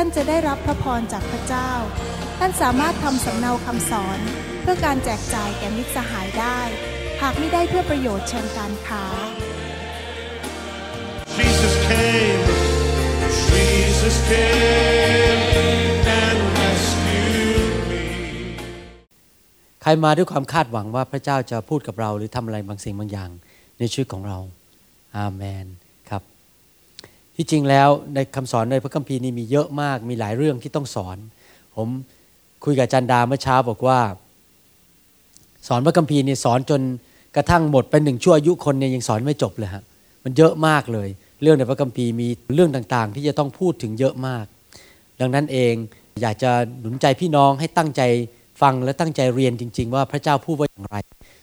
ท่านจะได้รับพระพรจากพระเจ้า ท่านสามารถทำสำเนาคำสอน เพื่อการแจกจ่ายแก่มิตรสหายได้ หากไม่ได้เพื่อประโยชน์เชิงการค้า Jesus came, Jesus came and rescued me. ใครมาด้วยความคาดหวังว่าพระเจ้าจะพูดกับเราหรือทำอะไรบางสิ่งบางอย่างในชีวิตของเราอาเมนครับ ที่จริงแล้วในคำสอนในพระคัมภีร์นี้มีเยอะมาก มีหลายเรื่องที่ต้องสอน ผมคุยกับจันดาเมื่อเช้าบอกว่า สอนพระคัมภีร์นี่สอนจนกระทั่งหมดเป็นหนึ่งชั่วอายุคนเนี่ยยังสอนไม่จบเลยฮะมันเยอะมากเลย เรื่องในพระคัมภีร์มีเรื่องต่างๆ ที่จะต้องพูดถึงเยอะมาก ดังนั้นเองอยากจะหนุนใจพี่น้องให้ตั้งใจฟังและตั้งใจเรียนจริง ๆ ว่าพระเจ้าพูดว่าอย่างไร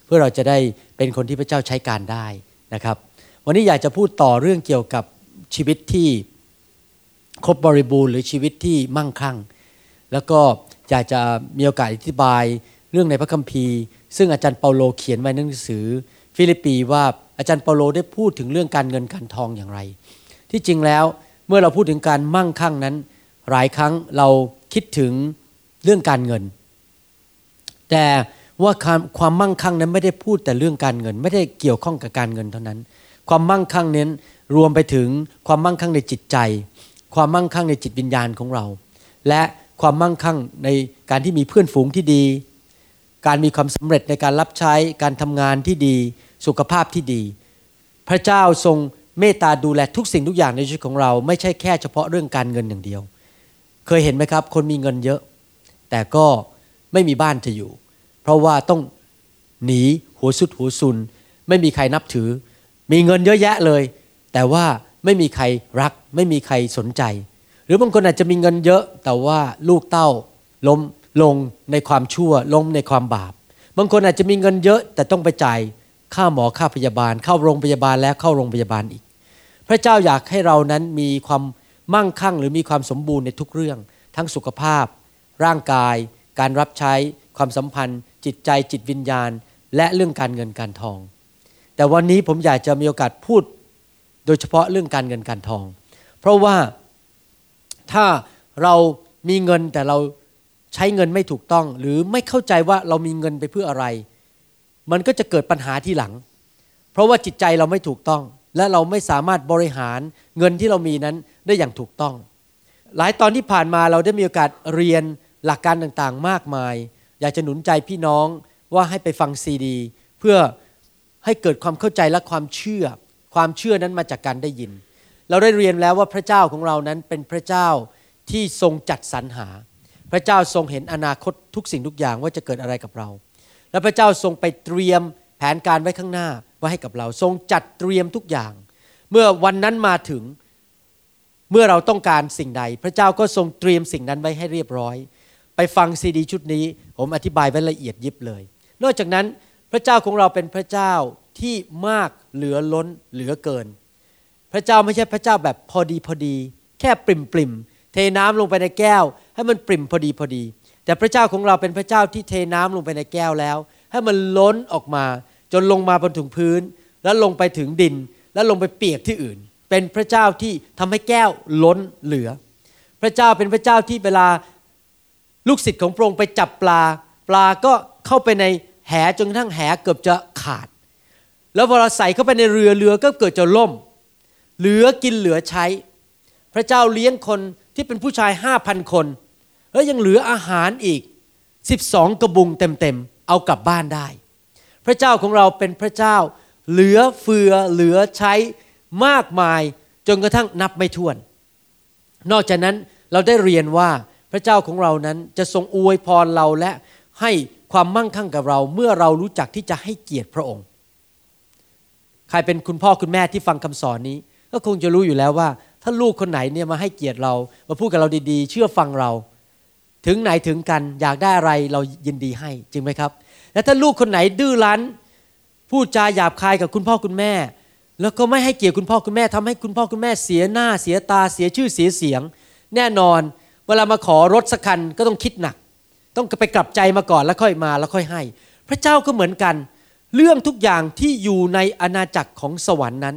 เพื่อเราจะได้เป็นคนที่พระเจ้าใช้การได้นะครับ วันนี้อยากจะพูดต่อเรื่องเกี่ยวกับ ชีวิตที่ครบบริบูรณ์ หรือชีวิตที่มั่งคั่ง แล้วก็อยากจะมีโอกาสอธิบายเรื่องในพระคัมภีร์ ซึ่งอาจารย์เปาโลเขียนไว้ในหนังสือ ฟิลิปปีว่าอาจารย์เปาโลได้พูดถึงเรื่องการเงินการทองอย่างไร ที่จริงแล้วเมื่อเราพูดถึงการมั่งคั่งนั้น หลายครั้งเราคิดถึงเรื่องการเงิน แต่ว่าความความมั่งคั่งนั้นไม่ได้พูดแต่เรื่องการเงิน ไม่ได้เกี่ยวข้องกับการเงินเท่านั้น ความมั่งคั่งเน้น รวมไปถึงความมั่งคั่งในจิตใจ ความมั่งคั่งในจิตวิญญาณของเรา และความมั่งคั่งในการที่มีเพื่อนฝูงที่ดี การมีความสำเร็จในการรับใช้การทำงานที่ดี สุขภาพที่ดี พระเจ้าทรงเมตตาดูแลทุกสิ่งทุกอย่างในชีวิตของเรา ไม่ใช่แค่เฉพาะเรื่องการเงินอย่างเดียว เคยเห็นไหมครับ คนมีเงินเยอะ แต่ก็ไม่มีบ้านจะอยู่ เพราะว่าต้องหนีหัวสุดหัวซุน ไม่มีใครนับถือ มีเงินเยอะแยะเลย แต่ว่าไม่มีใครรัก ไม่มีใครสนใจ หรือบางคนอาจจะมีเงินเยอะ แต่ว่าลูกเต้าล้มลงในความชั่วล้มในความบาป บางคนอาจจะมีเงินเยอะ แต่ต้องไปจ่ายค่าหมอค่าพยาบาล เข้าโรงพยาบาลแล้วเข้าโรงพยาบาลอีก พระเจ้าอยากให้เรานั้นมีความมั่งคั่งหรือมีความสมบูรณ์ในทุกเรื่อง ทั้งสุขภาพ ร่างกาย การรับใช้ ความสัมพันธ์ จิตใจจิตวิญญาณ และเรื่องการเงินการทอง แต่วันนี้ผมอยากจะมีโอกาสพูด โดยเฉพาะเรื่องการเงินการทอง เพราะว่าถ้าเรามีเงินแต่เราใช้เงินไม่ถูกต้อง หรือไม่เข้าใจว่าเรามีเงินไปเพื่ออะไร มันก็จะเกิดปัญหาที่หลัง เพราะว่าจิตใจเราไม่ถูกต้อง และเราไม่สามารถบริหารเงินที่เรามีนั้นได้อย่างถูกต้อง หลายตอนที่ผ่านมาเราได้มีโอกาสเรียนหลักการต่างๆ มากมาย อยากจะหนุนใจพี่น้องว่าให้ไปฟังซีดี เพื่อให้เกิดความเข้าใจและความเชื่อ ความเชื่อนั้นมาจากการได้ยิน เราได้เรียนแล้วว่าพระเจ้าของเรานั้นเป็นพระเจ้าที่ทรงจัดสรรหา พระเจ้าทรงเห็นอนาคตทุกสิ่งทุกอย่างว่าจะเกิดอะไรกับเรา และพระเจ้าทรงไปเตรียมแผนการไว้ข้างหน้าไว้ให้กับเรา ทรงจัดเตรียมทุกอย่าง เมื่อวันนั้นมาถึงเมื่อเราต้องการสิ่งใด พระเจ้าก็ทรงเตรียมสิ่งนั้นไว้ให้เรียบร้อย ไปฟังซีดีชุดนี้ ผมอธิบายไว้ละเอียดยิบเลย นอกจากนั้นพระเจ้าของเราเป็นพระเจ้าที่มาก เหลือล้นเหลือเกิน พระเจ้าไม่ใช่พระเจ้าแบบพอดีพอดี แค่ปริมปริมเทน้ำลงไปในแก้ว ให้มันปริมพอดีพอดี แต่พระเจ้าของเราเป็นพระเจ้าที่เทน้ำลงไปในแก้วแล้ว ให้มันล้นออกมา จนลงมาบนถุงพื้น แล้วลงไปถึงดิน แล้วลงไปเปียกที่อื่น เป็นพระเจ้าที่ทำให้แก้วล้นเหลือ พระเจ้าเป็นพระเจ้าที่เวลาลูกศิษย์ของพระองค์ไปจับปลา ปลาก็เข้าไปในแหจนกระทั่งแหเกือบจะขาด แล้วพอเราใส่เข้าไปในเรือเรือก็เกิดจะล่ม เหลือกินเหลือใช้ พระเจ้าเลี้ยงคนที่เป็นผู้ชายห้าพันคน แล้วยังเหลืออาหารอีกสิบสองกระบุงเต็มๆ เอากลับบ้านได้ พระเจ้าของเราเป็นพระเจ้า เหลือเฟือเหลือใช้มากมายจนกระทั่งนับไม่ถ้วน นอกจากนั้นเราได้เรียนว่าพระเจ้าของเรานั้นจะทรงอวยพรเราและให้ความมั่งคั่งกับเราเมื่อเรารู้จักที่จะให้เกียรติพระองค์ ใครเป็นคุณพ่อคุณแม่ที่ฟังคำสอนนี้ ก็คงจะรู้อยู่แล้วว่า ถ้าลูกคนไหนเนี่ยมาให้เกียรติเรา มาพูดกับเราดีๆ เชื่อฟังเรา ถึงไหนถึงกันอยากได้อะไรเรายินดีให้จริงไหมครับ และถ้าลูกคนไหนดื้อรั้นพูดจาหยาบคายกับคุณพ่อคุณแม่ แล้วก็ไม่ให้เกียรติคุณพ่อคุณแม่ทำให้คุณพ่อคุณแม่เสียหน้าเสียตาเสียชื่อเสียเสียง แน่นอน เวลามาขอรถสักคันก็ต้องคิดหนัก ต้องไปกลับใจมาก่อนแล้วค่อยมาแล้วค่อยให้ พระเจ้าก็เหมือนกัน เรื่องทุกอย่างที่อยู่ในอาณาจักรของสวรรค์นั้น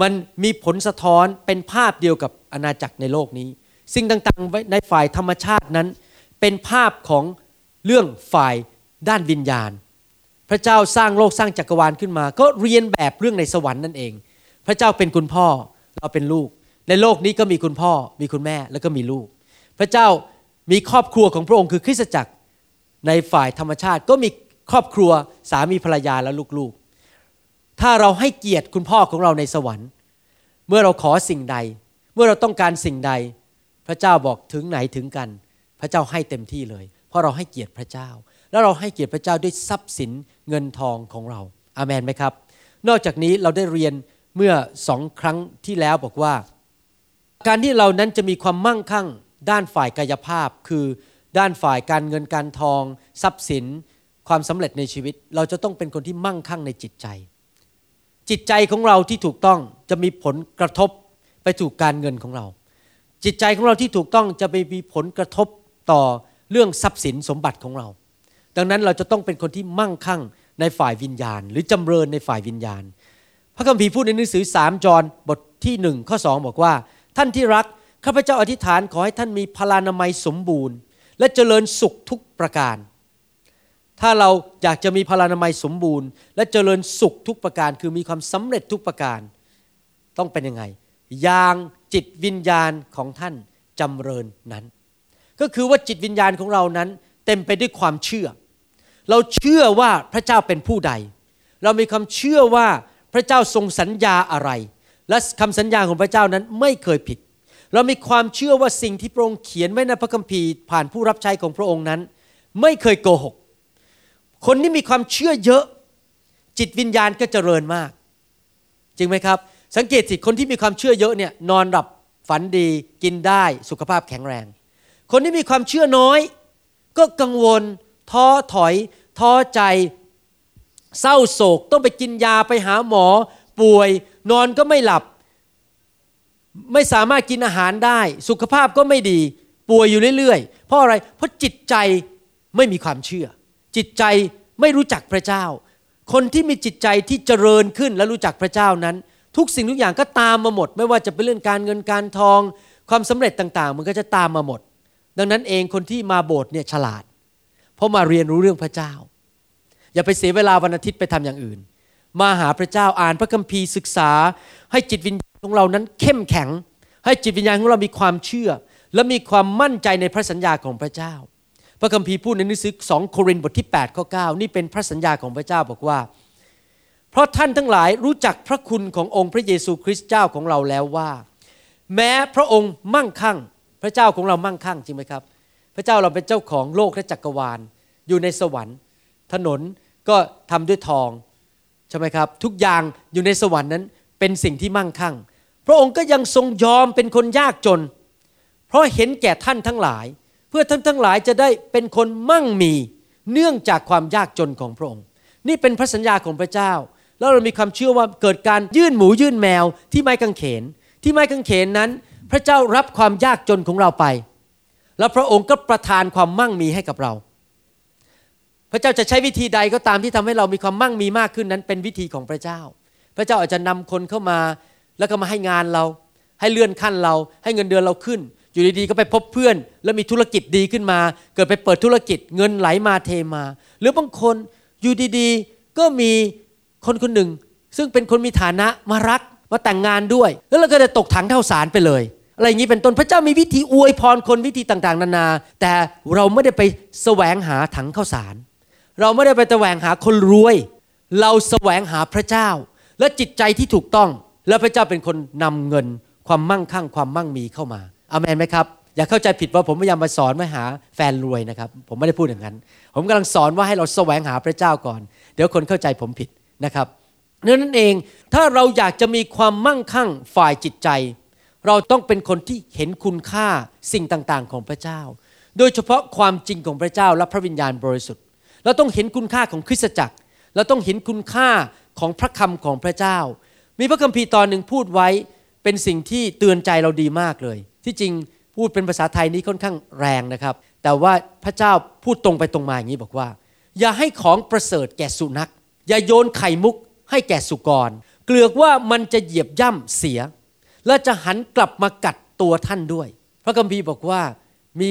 มันมีผลสะท้อนเป็นภาพเดียวกับอาณาจักรในโลกนี้ สิ่งต่างๆในฝ่ายธรรมชาตินั้น เป็นภาพของเรื่องฝ่ายด้านวิญญาณ พระเจ้าสร้างโลกสร้างจักรวาลขึ้นมา ก็เรียนแบบเรื่องในสวรรค์นั่นเอง พระเจ้าเป็นคุณพ่อเราเป็นลูก ในโลกนี้ก็มีคุณพ่อ มีคุณแม่แล้วก็มีลูก พระเจ้ามีครอบครัวของพระองค์คือคริสตจักรในฝ่ายธรรมชาติก็มี ครอบครัวสามีภรรยาและลูกๆ ถ้าเราให้เกียรติคุณพ่อของเราในสวรรค์ เมื่อเราขอสิ่งใด เมื่อเราต้องการสิ่งใด พระเจ้าบอกถึงไหนถึงกัน พระเจ้าให้เต็มที่เลย เพราะเราให้เกียรติพระเจ้า แล้วเราให้เกียรติพระเจ้าด้วยทรัพย์สินเงินทองของเรา อาเมนไหมครับ นอกจากนี้เราได้เรียนเมื่อสองครั้งที่แล้วบอกว่า การที่เรานั้นจะมีความมั่งคั่ง ด้านฝ่ายกายภาพคือด้านฝ่ายการเงินการทอง ทรัพย์สิน ความสำเร็จในชีวิต เราจะต้องเป็นคนที่มั่งคั่งในจิตใจ จิตใจของเราที่ถูกต้องจะมีผลกระทบไปถูกการเงินของเรา จิตใจของเราที่ถูกต้องจะไปมีผลกระทบต่อเรื่องทรัพย์สินสมบัติของเรา ดังนั้นเราจะต้องเป็นคนที่มั่งคั่งในฝ่ายวิญญาณ หรือจำเริญในฝ่ายวิญญาณ พระคัมภีร์พูดในหนังสือสามจอนบทที่หนึ่งข้อสองบอกว่า ท่านที่รักข้าพเจ้าอธิษฐานขอให้ท่านมีพลานามัยสมบูรณ์ และเจริญสุขทุกประการ ถ้าเราอยากจะมีพลานามัยสมบูรณ์ และเจริญสุขทุกประการ คือมีความสำเร็จทุกประการ ต้องเป็นยังไงอย่างจิตวิญญาณของท่านจำเริญนั้น ก็คือว่าจิตวิญญาณของเรานั้น เต็มไปด้วยความเชื่อ เราเชื่อว่าพระเจ้าเป็นผู้ใด เรามีความเชื่อว่าพระเจ้าทรงสัญญาอะไร และคำสัญญาของพระเจ้านั้นไม่เคยผิด เรามีความเชื่อว่าสิ่งที่พระองค์เขียนไว้ในพระคัมภีร์ผ่านผู้รับใช้ของพระองค์นั้น ไม่เคยโกหก คนที่มีความเชื่อเยอะ จิตวิญญาณก็เจริญมาก จริงไหมครับ สังเกตสิคนที่มีความเชื่อเยอะเนี่ยนอนหลับฝันดีกินได้สุขภาพแข็งแรง คนที่มีความเชื่อน้อย ก็กังวล ท้อถอย ท้อใจ เศร้าโศก ต้องไปกินยาไปหาหมอ ป่วย นอนก็ไม่หลับ ไม่สามารถกินอาหารได้ สุขภาพก็ไม่ดี ป่วยอยู่เรื่อยๆ เพราะอะไร เพราะจิตใจไม่มีความเชื่อ จิตใจไม่รู้จักพระเจ้า คนที่มีจิตใจที่เจริญขึ้นและรู้จักพระเจ้านั้น ทุกสิ่งทุกอย่างก็ตามมาหมด ไม่ว่าจะเป็นเรื่องการเงินการทอง ความสำเร็จต่างๆ มันก็จะตามมาหมด ดังนั้นเองคนที่มาโบสถ์เนี่ยฉลาด เพราะมาเรียนรู้เรื่องพระเจ้า อย่าไปเสียเวลาวันอาทิตย์ไปทำอย่างอื่น มาหาพระเจ้าอ่านพระคัมภีร์ศึกษา ให้จิตวิญญาณของเรานั้นเข้มแข็ง ให้จิตวิญญาณของเรามีความเชื่อ และมีความมั่นใจในพระสัญญาของพระเจ้า พระคัมภีร์พูดในหนังสือสองโครินธ์บทที่8ข้อ9นี่เป็นพระสัญญาของพระเจ้าบอกว่า เพราะท่านทั้งหลายรู้จักพระคุณขององค์พระเยซูคริสต์เจ้าของเราแล้วว่า แม้พระองค์มั่งคั่ง พระเจ้าของเรามั่งคั่งจริงไหมครับ พระเจ้าเราเป็นเจ้าของโลกและจักรวาล อยู่ในสวรรค์ ถนนก็ทำด้วยทองใช่ไหมครับ ทุกอย่างอยู่ในสวรรค์นั้นเป็นสิ่งที่มั่งคั่ง พระองค์ก็ยังทรงยอมเป็นคนยากจน เพราะเห็นแก่ท่านทั้งหลาย เพื่อท่านทั้งหลายจะได้เป็นคนมั่งมีเนื่องจากความยากจนของพระองค์ นี่เป็นพระสัญญาของพระเจ้า แล้วเรามีความเชื่อว่าเกิดการยื่นหมูยื่นแมวที่ไม้กางเขน ที่ไม้กางเขนนั้น พระเจ้ารับความยากจนของเราไป แล้วพระองค์ก็ประทานความมั่งมีให้กับเรา พระเจ้าจะใช้วิธีใดก็ตามที่ทำให้เรามีความมั่งมีมากขึ้นนั้น เป็นวิธีของพระเจ้า พระเจ้าอาจจะนำคนเข้ามา แล้วก็มาให้งานเรา ให้เลื่อนขั้นเรา ให้เงินเดือนเราขึ้น อยู่ดีๆก็ไปพบเพื่อน แล้วมีธุรกิจดีขึ้นมา เกิดไปเปิดธุรกิจเงินไหลมาเทมา หรือบางคนอยู่ดีๆก็มีคนคนหนึ่ง ซึ่งเป็นคนมีฐานะมารักมาแต่งงานด้วย แล้วเราก็จะตกถังเท่าสารไปเลย อะไรอย่างนี้เป็นต้นพระเจ้ามีวิธีอวยพรคนวิธีต่างๆ นานา แต่เราไม่ได้ไปแสวงหาถังข้าวสาร เราไม่ได้ไปแสวงหาคนรวย เราแสวงหาพระเจ้า และจิตใจที่ถูกต้อง แล้วพระเจ้าเป็นคนนำเงินความมั่งคั่งความมั่งมีเข้ามา อเมนไหมครับ อย่าเข้าใจผิดว่าผมพยายามมาสอนไมาหาแฟนรวยนะครับ ผมไม่ได้พูดอย่างนั้น ผมกำลังสอนว่าให้เราแสวงหาพระเจ้าก่อน เดี๋ยวคนเข้าใจผมผิดนะครับเนั่นเองถ้าเราอยากจะมีความมั่งคั่งฝ่ายจิตใจ เราต้องเป็นคนที่เห็นคุณค่าสิ่งต่างๆ ของพระเจ้า โดยเฉพาะความจริงของพระเจ้าและพระวิญญาณบริสุทธิ์ เราต้องเห็นคุณค่าของคริสตจักร เราต้องเห็นคุณค่าของพระคำของพระเจ้า มีพระคัมภีร์ตอนหนึ่งพูดไว้เป็นสิ่งที่เตือนใจเราดีมากเลย ที่จริงพูดเป็นภาษาไทยนี้ค่อนข้างแรงนะครับ แต่ว่าพระเจ้าพูดตรงไปตรงมาอย่างนี้บอกว่า อย่าให้ของประเสริฐแก่สุนัข อย่าโยนไข่มุกให้แก่สุกร เกลือกว่ามันจะเหยียบย่ำเสีย และจะหันกลับมากัดตัวท่านด้วย พระคัมภีร์บอกว่ามี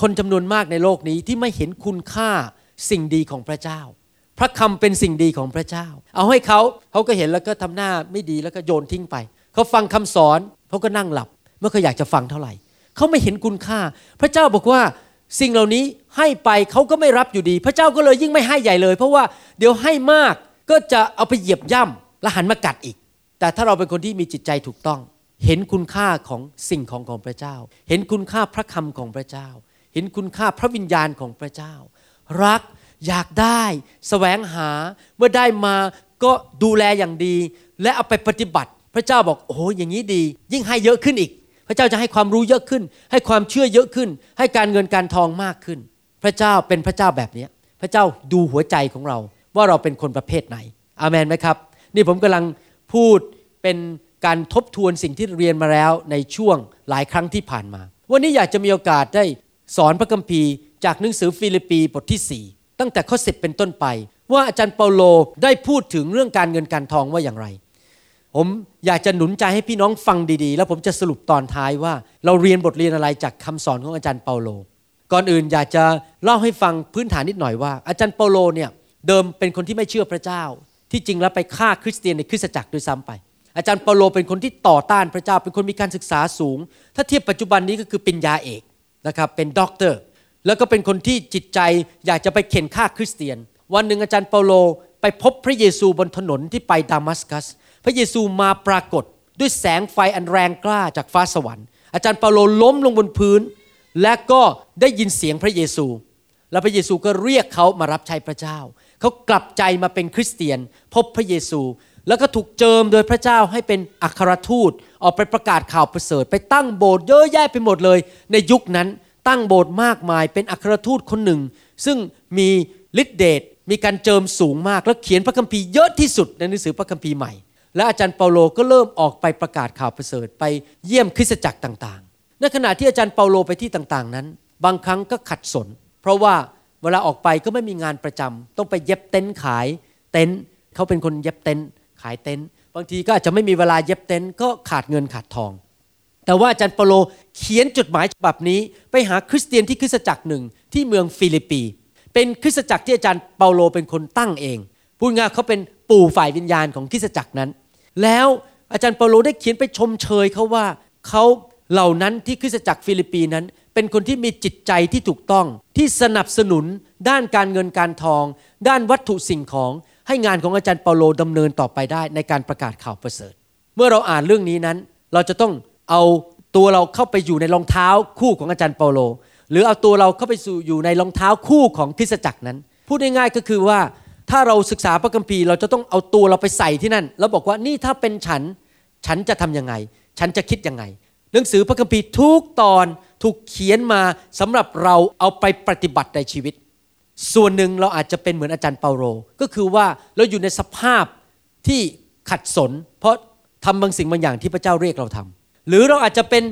คนจำนวนมากในโลกนี้ที่ไม่เห็นคุณค่าสิ่งดีของพระเจ้า พระคำเป็นสิ่งดีของพระเจ้า เอาให้เขาเขาก็เห็นแล้วก็ทำหน้าไม่ดีแล้วก็โยนทิ้งไป เขาฟังคำสอนเขาก็นั่งหลับ ไม่เคยอยากจะฟังเท่าไหร่เขาไม่เห็นคุณค่า พระเจ้าบอกว่าสิ่งเหล่านี้ให้ไปเขาก็ไม่รับอยู่ดี พระเจ้าก็เลยยิ่งไม่ให้ใหญ่เลย เพราะว่าเดี๋ยวให้มากก็จะเอาไปเหยียบย่ำและหันมากัดอีก แต่ถ้าเราเป็นคนที่มีจิตใจถูกต้อง เห็นคุณค่าของสิ่งของของพระเจ้า เห็นคุณค่าพระคำของพระเจ้า เห็นคุณค่าพระวิญญาณของพระเจ้า รักอยากได้แสวงหาเมื่อได้มาก็ดูแลอย่างดี และเอาไปปฏิบัติ พระเจ้าบอกโอ้โหอย่างนี้ดี ยิ่งให้เยอะขึ้นอีก พระเจ้าจะให้ความรู้เยอะขึ้น ให้ความเชื่อเยอะขึ้น ให้การเงินการทองมากขึ้น พระเจ้าเป็นพระเจ้าแบบนี้ พระเจ้าดูหัวใจของเรา ว่าเราเป็นคนประเภทไหน อาเมนไหมครับ นี่ผมกำลังพูดเป็นการทบทวนสิ่งที่เรียนมาแล้วในช่วงหลายครั้งที่ผ่านมา วันนี้อยากจะมีโอกาสได้สอนพระคัมภีร์ จากหนังสือฟิลิปปีบทที่ 4 ตั้งแต่ข้อสิบเป็นต้นไป ว่าอาจารย์เปาโลได้พูดถึงเรื่องการเงินการทองว่าอย่างไร ผมอยากจะหนุนใจให้พี่น้องฟังดีๆ แล้วผมจะสรุปตอนท้ายว่า เราเรียนบทเรียนอะไรจากคำสอนของอาจารย์เปาโล ก่อนอื่นอยากจะเล่าให้ฟังพื้นฐานนิดหน่อยว่า อาจารย์เปาโลเนี่ยเดิมเป็นคนที่ไม่เชื่อพระเจ้า ที่จริงแล้วไปฆ่าคริสเตียนในคริสตจักรด้วยซ้ำไป อาจารย์เปาโลเป็นคนที่ต่อต้านพระเจ้า เป็นคนมีการศึกษาสูง ถ้าเทียบปัจจุบันนี้ก็คือเป็นปริญญาเอกนะครับเป็นด็อกเตอร์แล้วก็เป็นคนที่จิตใจอยากจะไปเข่นฆ่าคริสเตียน วันหนึ่งอาจารย์เปาโลไปพบพระเยซูบนถนนที่ไปดามัสกัส พระเยซูมาปรากฏด้วยแสงไฟอันแรงกล้าจากฟ้าสวรรค์ อาจารย์เปาโลล้มลงบนพื้น และก็ได้ยินเสียงพระเยซู แล้วพระเยซูก็เรียกเขามารับใช้พระเจ้า เขากลับใจมาเป็นคริสเตียน พบพระเยซู แล้วก็ถูกเจิมโดยพระเจ้าให้เป็นอัครทูต ออกไปประกาศข่าวประเสริฐ ไปตั้งโบสถ์เยอะแยะไปหมดเลย ในยุคนั้นตั้งโบสถ์มากมายเป็นอัครทูตคนหนึ่ง ซึ่งมีฤทธิเดชมีการเจิมสูงมาก แล้วเขียนพระคัมภีร์เยอะที่สุดในหนังสือพระคัมภีร์ใหม่ และอาจารย์เปาโลก็เริ่มออกไปประกาศข่าวประเสริฐไปเยี่ยมคริสตจักรต่างๆ ในขณะที่อาจารย์เปาโลไปที่ต่างๆ นั้น บางครั้งก็ขัดสน เพราะว่าเวลาออกไปก็ไม่มีงานประจำต้องไปเย็บเต็นท์ขายเต็นท์เขาเป็นคนเย็บเต็นท์ขายเต็นท์บางทีก็อาจจะไม่มีเวลาเย็บเต็นท์ก็ขาดเงินขาดทอง แต่ว่าอาจารย์เปาโลเขียนจดหมายฉบับนี้ ไปหาคริสเตียนที่คริสตจักรหนึ่งที่เมืองฟิลิปปี เป็นคริสตจักรที่อาจารย์เปาโลเป็นคนตั้งเองพูดง่ายเขาเป็นปู่ฝ่ายวิญญาณของคริสตจักรนั้น แล้วอาจารย์เปาโลได้เขียนไปชมเชยเขาว่าเขาเหล่านั้นที่คริสตจักรฟิลิปปีนั้น เป็นคนที่มีจิตใจที่ถูกต้องที่สนับสนุน ด้านการเงินการทอง ด้านวัตถุสิ่งของ ให้งานของอาจารย์เปาโลดำเนินต่อไปได้ในการประกาศข่าวประเสริฐ เมื่อเราอ่านเรื่องนี้นั้น เราจะต้องเอาตัวเราเข้าไปอยู่ในรองเท้าคู่ของอาจารย์เปาโล หรือเอาตัวเราเข้าไปสู่อยู่ในรองเท้าคู่ของคริสตจักรนั้น พูดง่ายๆก็คือว่า ถ้าเราศึกษาพระคัมภีร์เราจะต้องเอาตัวเราไปใส่ที่นั่น แล้วบอกว่านี่ถ้าเป็นฉัน ฉันจะทํำยังไง ฉันจะคิดยังไง หนังสือพระคัมภีร์ทุกตอนถูกเขียนมาสำหรับเราเอาไปปฏิบัติในชีวิต ส่วนหนึ่งเราอาจจะเป็นเหมือนอาจารย์เปาโลก็คือว่าเราอยู่ในสภาพที่ขัดสน เพราะทำบางสิ่งบางอย่างที่พระเจ้าเรียกเราทำหรือเราอาจจะเป็น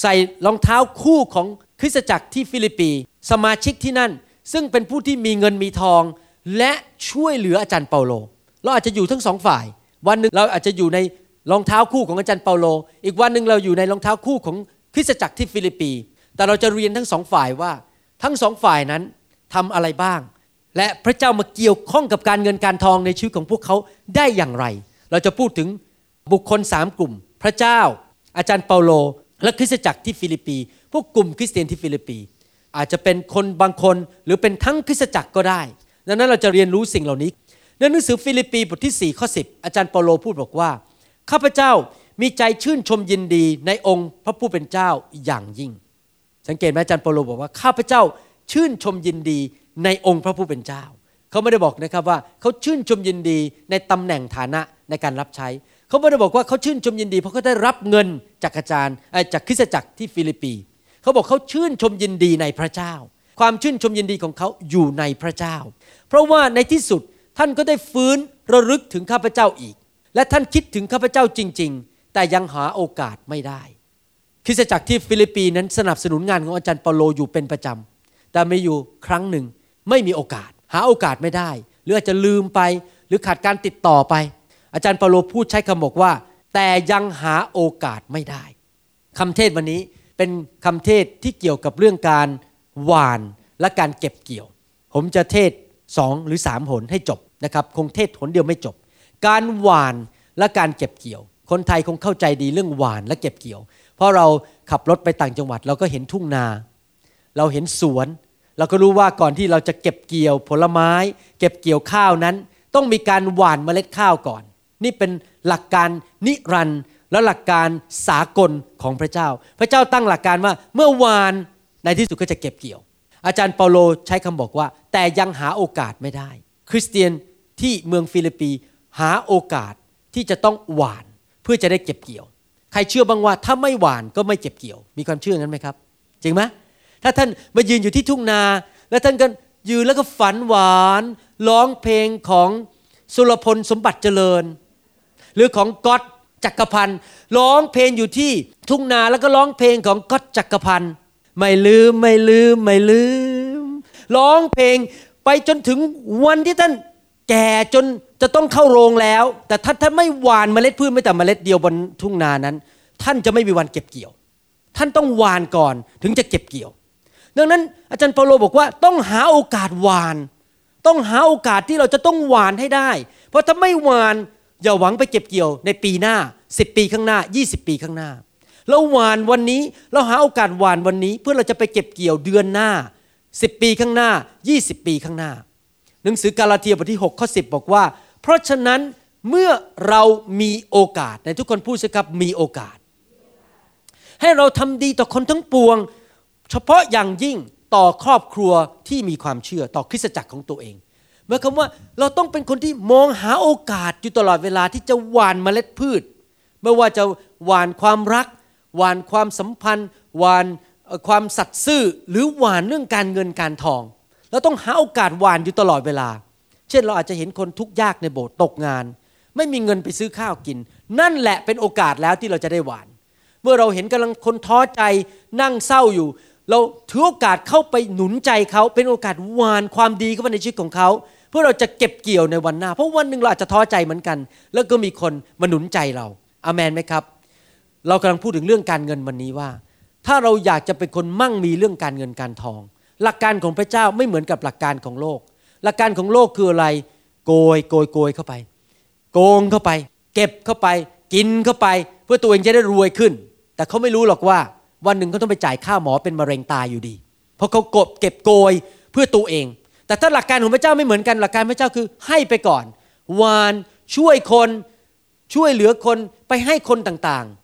ใส่รองเท้าคู่ของคริสตจักรที่ฟิลิปปี สมาชิกที่นั่น ซึ่งเป็นผู้ที่มีเงินมีทอง และช่วยเหลืออาจารย์เปาโล เราอาจจะอยู่ทั้งสองฝ่าย วันหนึ่งเราอาจจะอยู่ในรองเท้าคู่ของอาจารย์เปาโล อีกวันหนึ่งเราอยู่ในรองเท้าคู่ของคริสตจักรที่ฟิลิปปีแต่เราจะเรียนทั้งสองฝ่ายว่า ทั้งสองฝ่ายนั้นทำอะไรบ้าง และพระเจ้ามาเกี่ยวข้องกับการเงินการทองในชีวิตของพวกเขาได้อย่างไร เราจะพูดถึงบุคคลสามกลุ่ม พระเจ้า อาจารย์เปาโล และคริสตจักรที่ฟิลิปปี พวกกลุ่มคริสเตียนที่ฟิลิปปี อาจจะเป็นคนบางคนหรือเป็นทั้งคริสตจักรก็ได้ ดังนั้นเราจะเรียนรู้สิ่งเหล่านี้ในหนังสือฟิลิปปีบทที่4ข้อ10 อาจารย์เปาโลพูดบอกว่า ข้าพเจ้ามีใจชื่นชมยินดีในองค์พระผู้เป็นเจ้าอย่างยิ่ง สังเกตไหมอาจารย์เปาโลบอกว่าข้าพเจ้าชื่นชมยินดีในองค์พระผู้เป็นเจ้า เขาไม่ได้บอกนะครับว่าเขาชื่นชมยินดีในตำแหน่งฐานะในการรับใช้ เขาไม่ได้บอกว่าเขาชื่นชมยินดี เพราะเขาได้รับเงินจากอาจารย์จากคริสตจักรที่ฟิลิปปี เขาบอกเขาชื่นชมยินดีในพระเจ้า ความชื่นชมยินดีของเขาอยู่ในพระเจ้า เพราะว่าในที่สุดท่านก็ได้ฟื้นระลึกถึงข้าพเจ้าอีก และท่านคิดถึงข้าพเจ้าจริง ๆ แต่ยังหาโอกาสไม่ได้คริสตจักรที่ฟิลิปปีนั้นสนับสนุนงานของอาจารย์เปาโลอยู่เป็นประจำแต่มีอยู่ครั้งหนึ่งไม่มีโอกาส หาโอกาสไม่ได้ หรืออาจจะลืมไป หรือขาดการติดต่อไป อาจารย์เปาโลพูดใช้คำบอกว่า แต่ยังหาโอกาสไม่ได้คำเทศวันนี้เป็นคำเทศที่เกี่ยวกับเรื่องการ หวานและการเก็บเกี่ยว ผมจะเทศสองหรือสามหนให้จบนะครับคงเทศหนเดียวไม่จบ การหวานและการเก็บเกี่ยว คนไทยคงเข้าใจดีเรื่องหวานและเก็บเกี่ยว เพราะเราขับรถไปต่างจังหวัดเราก็เห็นทุ่งนา เราเห็นสวน เราก็รู้ว่าก่อนที่เราจะเก็บเกี่ยวผลไม้ เก็บเกี่ยวข้าวนั้น ต้องมีการหว่านเมล็ดข้าวก่อน นี่เป็นหลักการนิรันด์และหลักการสากลของพระเจ้า พระเจ้าตั้งหลักการว่าเมื่อวาน ในที่สุดก็จะเก็บเกี่ยว อาจารย์เปาโลใช้คำบอกว่า แต่ยังหาโอกาสไม่ได้ คริสเตียนที่เมืองฟิลิปปีหาโอกาสที่จะต้องหวานเพื่อจะได้เก็บเกี่ยว ใครเชื่อบ้างว่าถ้าไม่หวานก็ไม่เก็บเกี่ยว มีความเชื่องั้นไหมครับ จริงไหมถ้าท่านมายืนอยู่ที่ทุ่งนา แล้วท่านก็ยืนแล้วก็ฝันหวานร้องเพลงของสุรพลสมบัติเจริญ หรือของก๊อตจักรพันธ์ร้องเพลงอยู่ที่ทุ่งนาแล้วก็ร้องเพลงของก๊อตจักรพันธ์ ไม่ลืมไม่ลืมไม่ลืม ร้องเพลงไปจนถึงวันที่ท่านแก่จนจะต้องเข้าโรงแล้ว แต่ถ้าท่านไม่หวานเมล็ดพืชไม่แต่เมล็ดเดียวบนทุ่งนานั้น ท่านจะไม่มีวันเก็บเกี่ยว ท่านต้องหวานก่อนถึงจะเก็บเกี่ยว ดังนั้นอาจารย์เปาโลบอกว่าต้องหาโอกาสหวาน ต้องหาโอกาสที่เราจะต้องหวานให้ได้ เพราะถ้าไม่หวานอย่าหวังไปเก็บเกี่ยวในปีหน้า 10 ปีข้างหน้า 20 ปีข้างหน้า เราหวานวันนี้เราหาโอกาสหวานวันนี้ เพื่อเราจะไปเก็บเกี่ยวเดือนหน้า 10 ปีข้างหน้า 20 ปีข้างหน้า หนังสือกาลาเทียบทที่6ข้อ10 บอกว่า เพราะฉะนั้นเมื่อเรามีโอกาสในทุกคนพูดสิครับมีโอกาส ให้เราทำดีต่อคนทั้งปวง เฉพาะอย่างยิ่งต่อครอบครัวที่มีความเชื่อต่อคริสตจักรของตัวเองหมายความว่าเราต้องเป็นคนที่มองหาโอกาสอยู่ตลอดเวลาที่จะหว่านเมล็ดพืช ไม่ว่าจะหว่านความรัก หวานความสัมพันธ์หวานความสัตย์ซื่อหรือหวานเรื่องการเงินการทอง เราต้องหาโอกาสหวานอยู่ตลอดเวลา เช่นเราอาจจะเห็นคนทุกข์ยากในโบสถ์ตกงาน ไม่มีเงินไปซื้อข้าวกิน นั่นแหละเป็นโอกาสแล้วที่เราจะได้หวาน เมื่อเราเห็นกำลังคนท้อใจนั่งเศร้าอยู่ เราถือโอกาสเข้าไปหนุนใจเขาเป็นโอกาสหวานความดีเข้าไปในชีวิตของเขาเพื่อเราจะเก็บเกี่ยวในวันหน้า เพราะวันหนึ่งเราอาจจะท้อใจเหมือนกัน แล้วก็มีคนมาหนุนใจเราอามันไหมครับ เรากำลังพูดถึงเรื่องการเงินวันนี้ว่า ถ้าเราอยากจะเป็นคนมั่งมีเรื่องการเงินการทอง หลักการของพระเจ้าไม่เหมือนกับหลักการของโลก หลักการของโลกคืออะไร โกยโกยโกยเข้าไป โกงเข้าไป เก็บเข้าไป กินเข้าไป เพื่อตัวเองจะได้รวยขึ้น แต่เขาไม่รู้หรอกว่า วันหนึ่งเขาต้องไปจ่ายค่าหมอเป็นมะเร็งตายอยู่ดี เพราะเขากบเก็บโกยเพื่อตัวเอง แต่ถ้าหลักการของพระเจ้าไม่เหมือนกันหลักการพระเจ้าคือให้ไปก่อนวานช่วยคนช่วยเหลือคนไปให้คนต่างๆ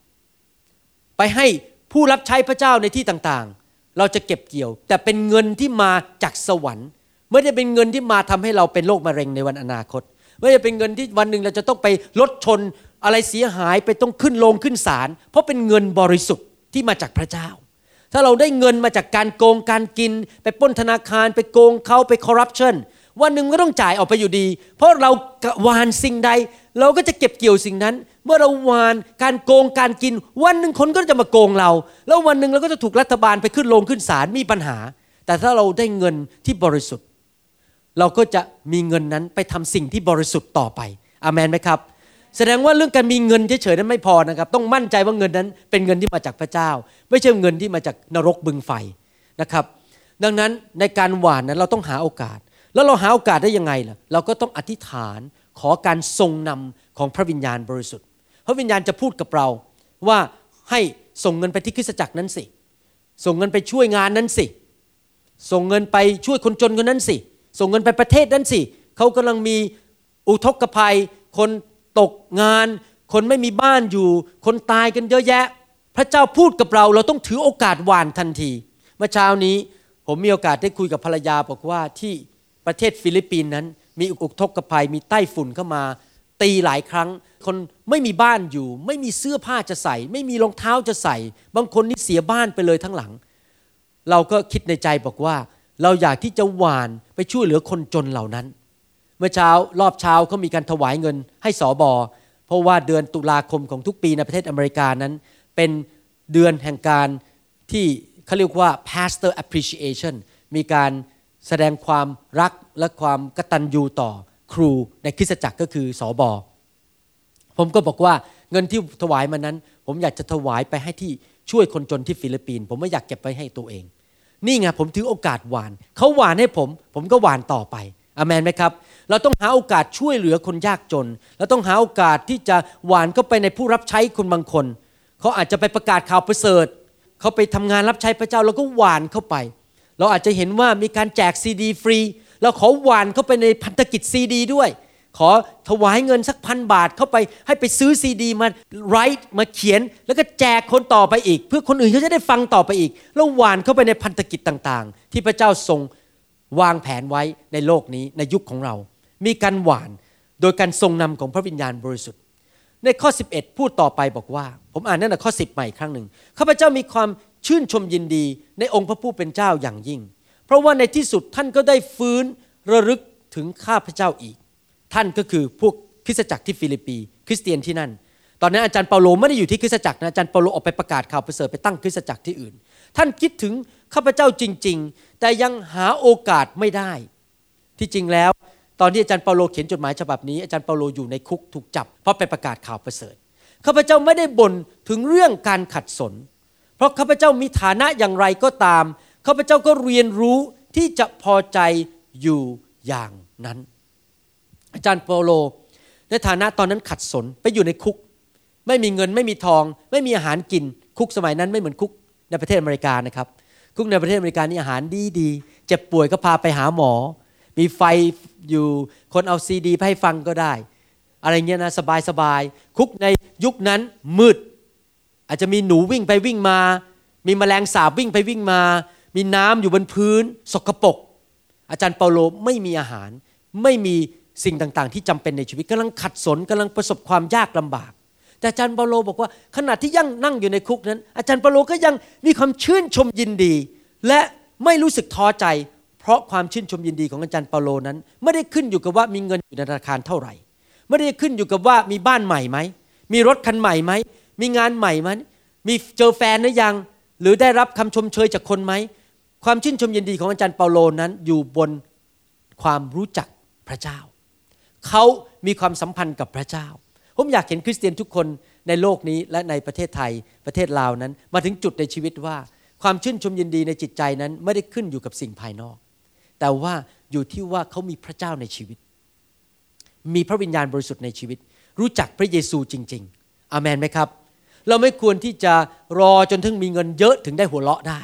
ไปให้ผู้รับใช้พระเจ้าในที่ต่างๆ เราจะเก็บเกี่ยว แต่เป็นเงินที่มาจากสวรรค์ ไม่ได้เป็นเงินที่มาทำให้เราเป็นโรคมะเร็งในวันอนาคต ไม่ได้เป็นเงินที่วันหนึ่งเราจะต้องไปลดชนอะไรเสียหายไปต้องขึ้นโรงขึ้นศาลเพราะเป็นเงินบริสุทธิ์ที่มาจากพระเจ้า ถ้าเราได้เงินมาจากการโกงการกิน ไปป้นธนาคาร ไปโกงเขาไปคอร์รัปชัน วันหนึ่งก็ต้องจ่ายออกไปอยู่ดี เพราะเราหวานสิ่งใด เราก็จะเก็บเกี่ยวสิ่งนั้น เมื่อเราหวานการโกงการกิน วันหนึ่งคนก็จะมาโกงเรา แล้ววันหนึ่งเราก็จะถูกรัฐบาลไปขึ้นโรงขึ้นศาลมีปัญหา แต่ถ้าเราได้เงินที่บริสุทธิ์ เราก็จะมีเงินนั้นไปทำสิ่งที่บริสุทธิ์ต่อไปอามนไหมครับแสดงว่าเรื่องการมีเงินเฉยๆนั้นไม่พอนะครับ ต้องมั่นใจว่าเงินนั้นเป็นเงินที่มาจากพระเจ้า ไม่ใช่เงินที่มาจากนรกบึงไฟนะครับ ดังนั้นในการหวานนั้นเราต้องหาโอกาส แล้วเราหาโอกาสได้ยังไงล่ะ เราก็ต้องอธิษฐานขอการทรงนำของพระวิญญาณบริสุทธิ์ พระวิญญาณจะพูดกับเราว่าให้ส่งเงินไปที่คริสตจักรนั้นสิ ส่งเงินไปช่วยงานนั้นสิ ส่งเงินไปช่วยคนจนคนนั้นสิ ส่งเงินไปประเทศนั้นสิ เขากำลังมีอุทกภัย คนตกงาน คนไม่มีบ้านอยู่ คนตายกันเยอะแยะ พระเจ้าพูดกับเรา เราต้องถือโอกาสหวานทันที เมื่อเช้านี้ผมมีโอกาสได้คุยกับภรรยาบอกว่าที่ ประเทศฟิลิปปินส์นั้น มีอุกทกภัยมีไต้ฝุ่นเข้ามา ตีหลายครั้ง คนไม่มีบ้านอยู่ ไม่มีเสื้อผ้าจะใส่ ไม่มีรองเท้าจะใส่ บางคนนี่เสียบ้านไปเลยทั้งหลัง เราก็คิดในใจบอกว่า เราอยากที่จะหวานไปช่วยเหลือคนจนเหล่านั้น เมื่อเช้ารอบเช้าเขามีการถวายเงินให้สอบอเพราะว่าเดือนตุลาคมของทุกปีในประเทศอเมริกานั้น เป็นเดือนแห่งการที่เขาเรียกว่า pastor appreciation มีการ แสดงความรักและความกตัญญูต่อครูในคริสตจักรก็คือสอบอผมก็บอกว่าเงินที่ถวายมานั้น ผมอยากจะถวายไปให้ที่ช่วยคนจนที่ฟิลิปปินส์ผมไม่อยากเก็บไว้ให้ตัวเอง นี่ไงผมถือโอกาสหวานเขาหวานให้ผม ผมก็หว่านต่อไปอาเมนไหมครับ เราต้องหาโอกาสช่วยเหลือคนยากจน เราต้องหาโอกาสที่จะหว่านเข้าไปในผู้รับใช้คนบางคน เขาอาจจะไปประกาศข่าวประเสริฐ เขาไปทำงานรับใช้พระเจ้าเราก็หว่านเข้าไป เราอาจจะเห็นว่ามีการแจกซีดีฟรี เราขอหว่านเข้าไปในพันธกิจซีดี ด้วย ขอถวายเงินสักพันบาทเข้าไปให้ไปซื้อซีดีมา write มาเขียน แล้วก็แจกคนต่อไปอีก เพื่อคนอื่นเขาจะได้ฟังต่อไปอีก แล้วหว่านเข้าไปในพันธกิจต่างๆ ที่พระเจ้าทรงวางแผนไว้ในโลกนี้ในยุคของเรา มีการหว่านโดยการทรงนำของพระวิญญาณบริสุทธิ์ ในข้อ 11 พูดต่อไปบอกว่า ผมอ่านนั่นแหละข้อ 10 ใหม่ครั้งหนึ่งข้าพเจ้ามีความ ชื่นชมยินดีในองค์พระผู้เป็นเจ้าอย่างยิ่ง เพราะว่าในที่สุดท่านก็ได้ฟื้นระลึกถึงข้าพเจ้าอีก ท่านก็คือพวกคริสตจักรที่ฟิลิปปีคริสเตียนที่นั่น ตอนนั้นอาจารย์เปาโลไม่ได้อยู่ที่คริสตจักรนะอาจารย์เปาโลออกไปประกาศข่าวประเสริฐไปตั้งคริสตจักรที่อื่น ท่านคิดถึงข้าพเจ้าจริง ๆ แต่ยังหาโอกาสไม่ได้ ที่จริงแล้ว ตอนที่อาจารย์เปาโลเขียนจดหมายฉบับนี้อาจารย์เปาโลอยู่ในคุกถูกจับเพราะไปประกาศข่าวประเสริฐข้าพเจ้าไม่ได้บ่นถึงเรื่องการขัดสน เพราะข้าพเจ้ามีฐานะอย่างไรก็ตามข้าพเจ้าก็เรียนรู้ที่จะพอใจอยู่อย่างนั้น อาจารย์เปโลในฐานะตอนนั้นขัดสนไปอยู่ในคุก ไม่มีเงินไม่มีทอง ไม่มีอาหารกิน คุกสมัยนั้นไม่เหมือนคุกในประเทศอเมริกานะครับ คุกในประเทศอเมริกานี่อาหารดีดีเจ็บป่วยก็พาไปหาหมอ มีไฟอยู่คนเอาซีดีไปให้ฟังก็ได้ อะไรเงี้ยนะสบายสบายคุกในยุคนั้นมืด อาจจะมีหนูวิ่งไปวิ่งมา มีแมลงสาบวิ่งไปวิ่งมา มีน้ำอยู่บนพื้น สกปรกอาจารย์เปาโลไม่มีอาหาร ไม่มีสิ่งต่างๆ ที่จำเป็นในชีวิตกำลังขัดสนกำลังประสบความยากลำบาก แต่อาจารย์เปาโลบอกว่าขณะที่ยังนั่งอยู่ในคุกนั้น อาจารย์เปาโลก็ยังมีความชื่นชมยินดี และไม่รู้สึกท้อใจ เพราะความชื่นชมยินดีของอาจารย์เปาโลนั้น ไม่ได้ขึ้นอยู่กับว่ามีเงินอยู่ในธนาคารเท่าไหร่ ไม่ได้ขึ้นอยู่กับว่ามีบ้านใหม่ไหมมีรถคันใหม่ไหม มีงานใหม่ไหมมีเจอแฟนหรือยัง หรือได้รับคำชมเชยจากคนไหม ความชื่นชมยินดีของอาจารย์เปาโลนั้นอยู่บนความรู้จักพระเจ้า เขามีความสัมพันธ์กับพระเจ้า ผมอยากเห็นคริสเตียนทุกคนในโลกนี้และในประเทศไทยประเทศลาวนั้น มาถึงจุดในชีวิตว่า ความชื่นชมยินดีในจิตใจนั้นไม่ได้ขึ้นอยู่กับสิ่งภายนอก แต่ว่าอยู่ที่ว่าเขามีพระเจ้าในชีวิต มีพระวิญญาณบริสุทธิ์ในชีวิต รู้จักพระเยซูจริง ๆ อามนไหมครับ เราไม่ควรที่จะรอจนถึงมีเงินเยอะถึงได้หัวเราะได้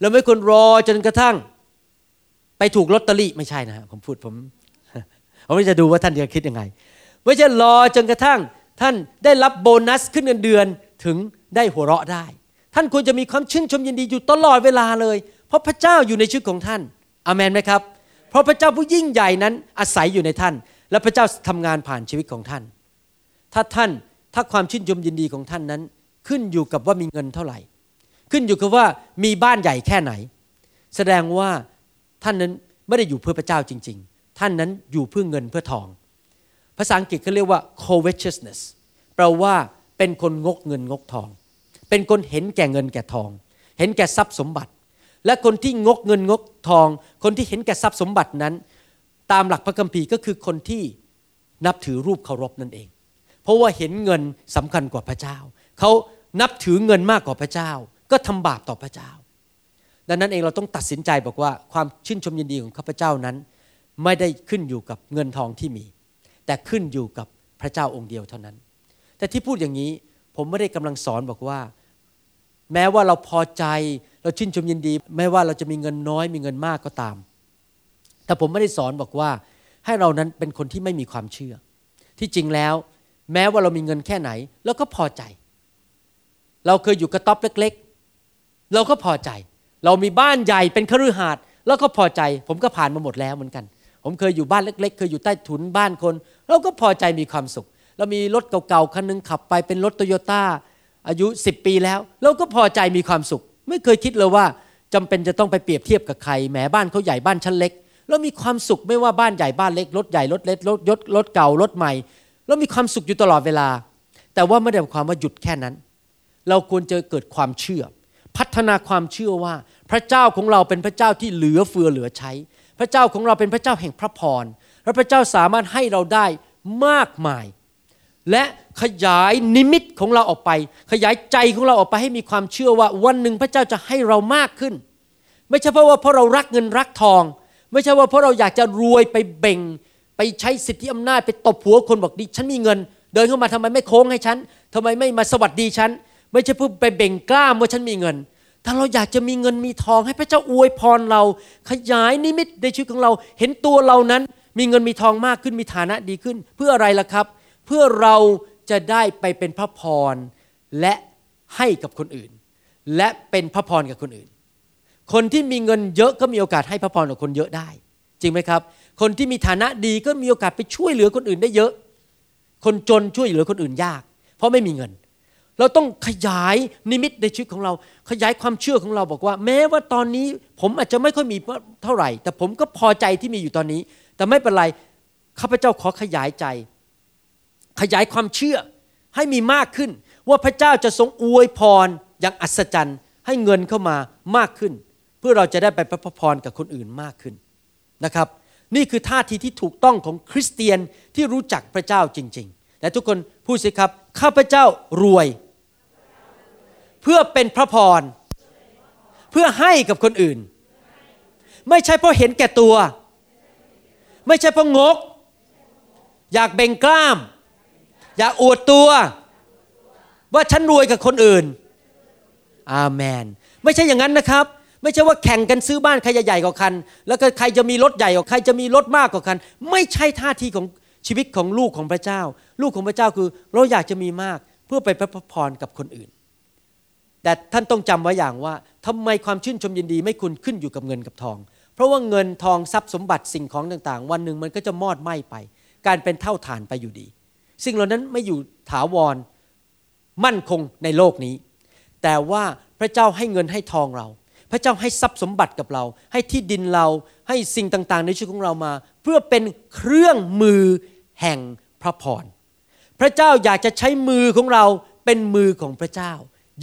เราไม่ควรรอจนกระทั่ง ไปถูกลอตเตอรี่ไม่ใช่นะผมพูดผมผมจะดูว่าท่านจะคิดยังไง ไม่ใช่รอจนกระทั่ง ท่านได้รับโบนัสขึ้นเงินเดือนถึงได้หัวเราะได้ ท่านควรจะมีความชื่นชมยินดีอยู่ตลอดเวลาเลย เพราะพระเจ้าอยู่ในชีวิตของท่านอามนไหมครับ เพราะพระเจ้าผู้ยิ่งใหญ่นั้นอาศัยอยู่ในท่าน และพระเจ้าทำงานผ่านชีวิตของท่าน ถ้าท่าน ถ้าความชื่นชมยินดีของท่านนั้น ขึ้นอยู่กับว่ามีเงินเท่าไหร่ ขึ้นอยู่กับว่ามีบ้านใหญ่แค่ไหน แสดงว่าท่านนั้นไม่ได้อยู่เพื่อพระเจ้าจริง ๆ ท่านนั้นอยู่เพื่อเงินเพื่อทอง ภาษาอังกฤษเขาเรียกว่า covetousness แปลว่าเป็นคนงกเงินงกทอง เป็นคนเห็นแก่เงินแก่ทอง เห็นแก่ทรัพย์สมบัติ และคนที่งกเงินงกทอง คนที่เห็นแก่ทรัพย์สมบัตินั้น ตามหลักพระคัมภีร์ก็คือคนที่นับถือรูปเคารพนั่นเอง เพราะว่าเห็นเงินสำคัญกว่าพระเจ้า เขานับถือเงินมากกว่าพระเจ้า ก็ทำบาปต่อพระเจ้า ดังนั้นเองเราต้องตัดสินใจบอกว่าความชื่นชมยินดีของข้าพเจ้านั้น ไม่ได้ขึ้นอยู่กับเงินทองที่มี แต่ขึ้นอยู่กับพระเจ้าองค์เดียวเท่านั้น แต่ที่พูดอย่างนี้ผมไม่ได้กำลังสอนบอกว่า แม้ว่าเราพอใจเราชื่นชมยินดีแม้ว่าเราจะมีเงินน้อยมีเงินมากก็ตาม แต่ผมไม่ได้สอนบอกว่าให้เรานั้นเป็นคนที่ไม่มีความเชื่อ ที่จริงแล้ว แม้ว่าเรามีเงินแค่ไหน เราก็พอใจ เราเคยอยู่กระต๊อบเล็ก ๆ เราก็พอใจ เรามีบ้านใหญ่เป็นคฤหาสน์แล้วก็พอใจ ผมก็ผ่านมาหมดแล้วเหมือนกัน ผมเคยอยู่บ้านเล็ก ๆ เคยอยู่ใต้ถุนบ้านคน เราก็พอใจมีความสุข เรามีรถเก่าๆคันนึงขับไปเป็นรถโตโยต้าอายุ 10 ปีแล้ว เราก็พอใจมีความสุข ไม่เคยคิดเลยว่าจำเป็นจะต้องไปเปรียบเทียบกับใครแหมบ้านเขาใหญ่บ้านชั้นเล็กเรามีความสุขไม่ว่าบ้านใหญ่บ้านเล็กรถใหญ่รถเล็กรถยศรถเก่ารถใหม่ เรามีความสุขอยู่ตลอดเวลา แต่ว่าไม่ได้หมายความว่าหยุดแค่นั้น เราควรจะเกิดความเชื่อ พัฒนาความเชื่อว่า พระเจ้าของเราเป็นพระเจ้าที่เหลือเฟือเหลือใช้ พระเจ้าของเราเป็นพระเจ้าแห่งพระพรและพระเจ้าสามารถให้เราได้มากมาย และขยายนิมิตของเราออกไป ขยายใจของเราออกไปให้มีความเชื่อว่าวันหนึ่งพระเจ้าจะให้เรามากขึ้น ไม่ใช่เพราะว่าเพราะเรารักเงินรักทอง ไม่ใช่ว่าเพราะเราอยากจะรวยไปเบ่ง ไปใช้สิทธิอำนาจไปตบหัวคนบอกดิฉันมีเงิน เดินเข้ามาทำไมไม่โค้งให้ฉันทำไมไม่มาสวัสดีฉันไม่ใช่เพื่อไปเบ่งกล้ามว่าฉันมีเงิน ถ้าเราอยากจะมีเงินมีทองให้พระเจ้าอวยพรเรา ขยายนิมิตในชีวิตของเรา เห็นตัวเรานั้น มีเงินมีทองมากขึ้นมีฐานะดีขึ้น เพื่ออะไรล่ะครับ เพื่อเราจะได้ไปเป็นพระพรและให้กับคนอื่น และเป็นพระพรกับคนอื่น คนที่มีเงินเยอะก็มีโอกาสให้พระพรกับคนเยอะได้ จริงไหมครับ คนที่มีฐานะดีก็มีโอกาสไปช่วยเหลือคนอื่นได้เยอะ คนจนช่วยเหลือคนอื่นยาก เพราะไม่มีเงิน เราต้องขยายนิมิตในชีวิตของเรา ขยายความเชื่อของเราบอกว่า แม้ว่าตอนนี้ผมอาจจะไม่ค่อยมีเท่าไหร่ แต่ผมก็พอใจที่มีอยู่ตอนนี้ แต่ไม่เป็นไรข้าพเจ้าขอขยายใจ ขยายความเชื่อให้มีมากขึ้น ว่าพระเจ้าจะทรงอวยพรอย่างอัศจรรย์ ให้เงินเข้ามามากขึ้น เพื่อเราจะได้ไปพระพรกับคนอื่นมากขึ้น นะครับ นี่คือท่าทีที่ถูกต้องของคริสเตียนที่รู้จักพระเจ้าจริงๆ และทุกคนพูดสิครับ ข้าพเจ้ารวย เพื่อเป็นพระพร เพื่อให้กับคนอื่น ไม่ใช่เพราะเห็นแก่ตัว ไม่ใช่เพราะงก อยากเบ่งกล้าม อยากอวดตัว ว่าฉันรวยกับคนอื่น อาเมน ไม่ใช่อย่างนั้นนะครับ ไม่ใช่ว่าแข่งกันซื้อบ้านใครจะใหญ่กว่ากัน แล้วก็ใครจะมีรถใหญ่กว่าใครจะมีรถมากกว่ากัน ไม่ใช่ท่าทีของชีวิตของลูกของพระเจ้า ลูกของพระเจ้าคือเราอยากจะมีมากเพื่อไปพระพรกับคนอื่น แต่ท่านต้องจำไว้อย่างว่าทำไมความชื่นชมยินดีไม่คุณขึ้นอยู่กับเงินกับทอง เพราะว่าเงินทองทรัพย์สมบัติสิ่งของต่างๆ วันหนึ่งมันก็จะมอดไหม้ไป การเป็นเท่าฐานไปอยู่ดี สิ่งเหล่านั้นไม่อยู่ถาวรมั่นคงในโลกนี้ แต่ว่าพระเจ้าให้เงินให้ทองเรา พระเจ้าให้ทรัพย์สมบัติกับเรา ให้ที่ดินเราให้สิ่งต่างๆ ในชีวิตของเรามา เพื่อเป็นเครื่องมือแห่งพระพร พระเจ้าอยากจะใช้มือของเราเป็นมือของพระเจ้า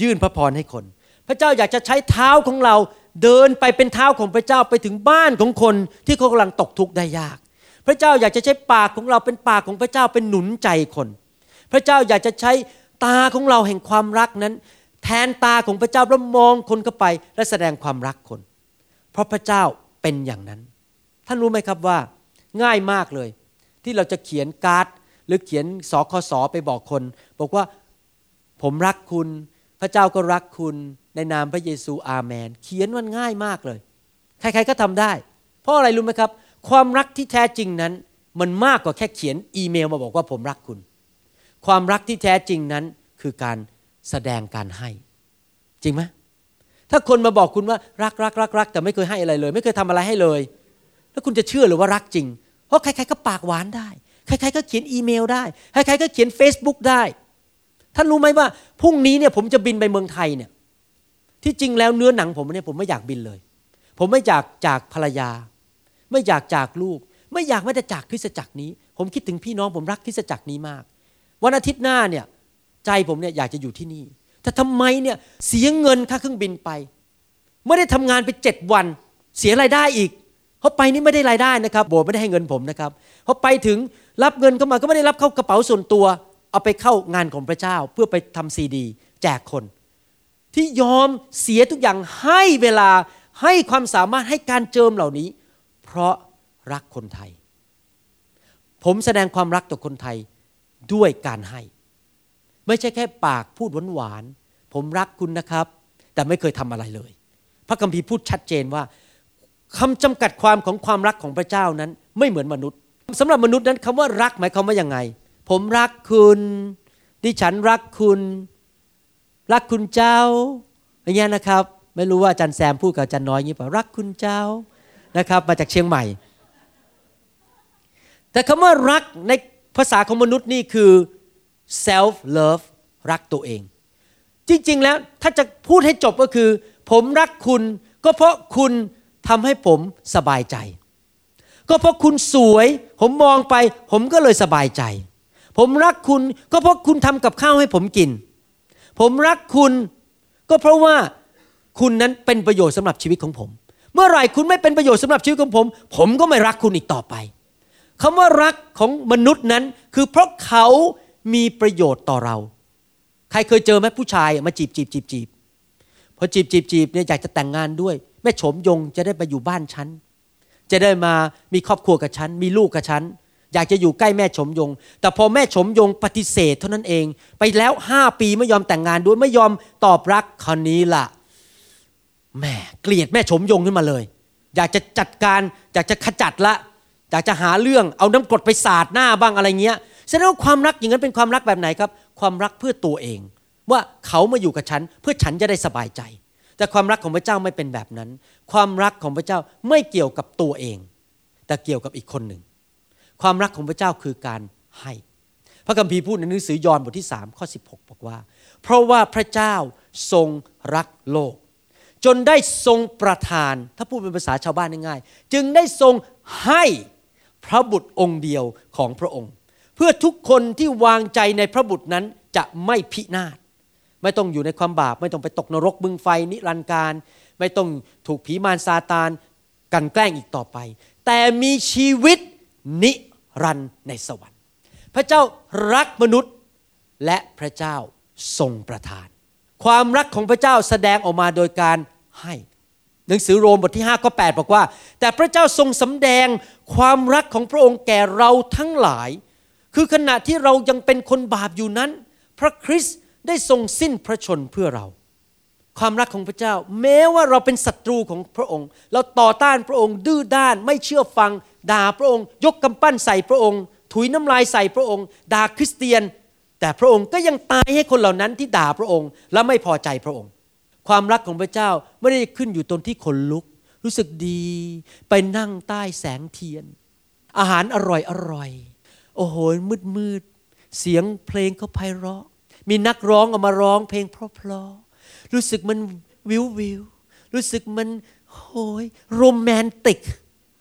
ยื่นพระพรให้คน พระเจ้าอยากจะใช้เท้าของเราเดินไปเป็นเท้าของพระเจ้าไปถึงบ้านของคนที่เขากำลังตกทุกข์ได้ยาก พระเจ้าอยากจะใช้ปากของเราเป็นปากของพระเจ้าเป็นหนุนใจคน พระเจ้าอยากจะใช้ตาของเราแห่งความรักนั้น แทนตาของพระเจ้าแล้วมองคนเข้าไปและแสดงความรักคน เพราะพระเจ้าเป็นอย่างนั้น ท่านรู้ไหมครับว่าง่ายมากเลย ที่เราจะเขียนการ์ดหรือเขียนสคสไปบอกคน บอกว่าผมรักคุณ พระเจ้าก็รักคุณ ในนามพระเยซูอาเมน เขียนมันง่ายมากเลย ใครๆก็ทำได้ เพราะอะไรรู้ไหมครับ ความรักที่แท้จริงนั้น มันมากกว่าแค่เขียนอีเมลมาบอกว่าผมรักคุณ ความรักที่แท้จริงนั้นคือการ แสดงการให้ จริงไหมถ้าคนมาบอกคุณว่ารักรักรักรักแต่ไม่เคยให้อะไรเลย ไม่เคยทำอะไรให้เลย แล้วคุณจะเชื่อหรือว่ารักจริง เพราะใครๆก็ปากหวานได้ ใครๆก็เขียนอีเมลได้ ใครๆก็เขียน Facebook ได้ ท่านรู้ไหมว่าพรุ่งนี้เนี่ยผมจะบินไปเมืองไทยเนี่ย ที่จริงแล้วเนื้อหนังผมเนี่ยผมไม่อยากบินเลย ผมไม่อยากจากภรรยา ไม่อยากจากลูก ไม่อยากแม้แต่จากคริสตจักรนี้ ผมคิดถึงพี่น้องผมรักคริสตจักรนี้มาก วันอาทิตย์หน้าเนี่ย ใจผมเนี่ยอยากจะอยู่ที่นี่ แต่ทำไมเนี่ยเสียเงินค่าเครื่องบินไป ไม่ได้ทำงานไปเจ็ดวัน เสียรายได้อีกเพราไปนี่ไม่ได้รายได้นะครับ โบสถ์ไม่ได้ให้เงินผมนะครับพอไปถึงรับเงินเข้ามาก็ไม่ได้รับเข้ากระเป๋าส่วนตัว เอาไปเข้างานของพระเจ้าเพื่อไปทำซีดี แจกคน ที่ยอมเสียทุกอย่างให้เวลาให้ความสามารถให้การเจิมเหล่านี้ เพราะรักคนไทย ผมแสดงความรักต่อคนไทยด้วยการให้ ไม่ใช่แค่ปากพูดหวานๆผมรักคุณนะครับ แต่ไม่เคยทำอะไรเลย พระคัมภีร์พูดชัดเจนว่าคำจำกัดความของความรักของพระเจ้านั้นไม่เหมือนมนุษย์สำหรับมนุษย์นั้นคำว่ารักหมายความว่ายังไง ผมรักคุณ ดิฉันรักคุณ รักคุณเจ้าอย่างเงี้ยนะครับ ไม่รู้ว่าอาจารย์แซมพูดกับอาจารย์น้อยอย่างนี้เปล่ารักคุณเจ้านะครับ มาจากเชียงใหม่ แต่คำว่ารักในภาษาของมนุษย์นี่คือ self love รักตัวเอง จริง ๆ แล้วถ้าจะพูดให้จบก็คือ ผมรักคุณก็เพราะคุณทำให้ผมสบายใจ ก็เพราะคุณสวย ผมมองไป ผมก็เลยสบายใจ ผมรักคุณก็เพราะคุณทำกับข้าวให้ผมกิน ผมรักคุณก็เพราะว่าคุณนั้นเป็นประโยชน์สำหรับชีวิตของผม เมื่อไหร่คุณไม่เป็นประโยชน์สำหรับชีวิตของผม ผมก็ไม่รักคุณอีกต่อไปคำว่ารักของมนุษย์นั้น คือเพราะเขา มีประโยชน์ต่อเรา ใครเคยเจอไหมผู้ชายมาจีบจีบจีบจีบพอจีบจีบจีบเนี่ยอยากจะแต่งงานด้วย แม่โฉมยงจะได้ไปอยู่บ้านฉันจะได้มามีครอบครัวกับฉัน มีลูกกับฉัน อยากจะอยู่ใกล้แม่โฉมยง แต่พอแม่โฉมยงปฏิเสธเท่านั้นเอง ไปแล้วห้าปีไม่ยอมแต่งงานด้วยไม่ยอมตอบรักคราวนี้ล่ะแม่เกลียดแม่โฉมยงขึ้นมาเลย อยากจะจัดการอยากจะขจัดละ อยากจะหาเรื่องเอาน้ำกรดไปสาดหน้าบ้างอะไรเงี้ย แสดงว่าความรักอย่างนั้นเป็นความรักแบบไหนครับ ความรักเพื่อตัวเอง ว่าเขามาอยู่กับฉันเพื่อฉันจะได้สบายใจ แต่ความรักของพระเจ้าไม่เป็นแบบนั้น ความรักของพระเจ้าไม่เกี่ยวกับตัวเอง แต่เกี่ยวกับอีกคนหนึ่ง ความรักของพระเจ้าคือการให้ พระคัมภีร์พูดในหนังสือยอห์นบทที่3ข้อ16 บอกว่า เพราะว่าพระเจ้าทรงรักโลก จนได้ทรงประทาน ถ้าพูดเป็นภาษาชาวบ้านง่ายๆจึงได้ทรงให้พระบุตรองค์เดียวของพระองค์ เพื่อทุกคนที่วางใจในพระบุตรนั้นจะไม่พินาศไม่ต้องอยู่ในความบาป ไม่ต้องไปตกนรกบึงไฟนิรันดร์การ ไม่ต้องถูกผีมารซาตานกันแกล้งอีกต่อไป แต่มีชีวิตนิรันดร์ในสวรรค์ พระเจ้ารักมนุษย์และพระเจ้าทรงประทาน ความรักของพระเจ้าแสดงออกมาโดยการให้หนังสือโรมบทที่5ข้อ8บอกว่า แต่พระเจ้าทรงสำแดงความรักของพระองค์แก่เราทั้งหลาย คือขณะที่เรายังเป็นคนบาปอยู่นั้น พระคริสต์ได้ทรงสิ้นพระชนเพื่อเรา ความรักของพระเจ้า แม้ว่าเราเป็นศัตรูของพระองค์ เราต่อต้านพระองค์ ดื้อด้าน ไม่เชื่อฟัง ด่าพระองค์ ยกกำปั้นใส่พระองค์ ถุยน้ำลายใส่พระองค์ ด่าคริสเตียน แต่พระองค์ก็ยังตายให้คนเหล่านั้นที่ด่าพระองค์ และไม่พอใจพระองค์ ความรักของพระเจ้าไม่ได้ขึ้นอยู่ตรงที่คนลุก รู้สึกดี ไปนั่งใต้แสงเทียน อาหารอร่อยอร่อย โอ้โหมืดมืดเสียงเพลงเขาไพเราะ มีนักร้องออกมาร้องเพลงเพราะๆรู้สึกมันวิววิวรู้สึกมันโอ้ยโรแมนติก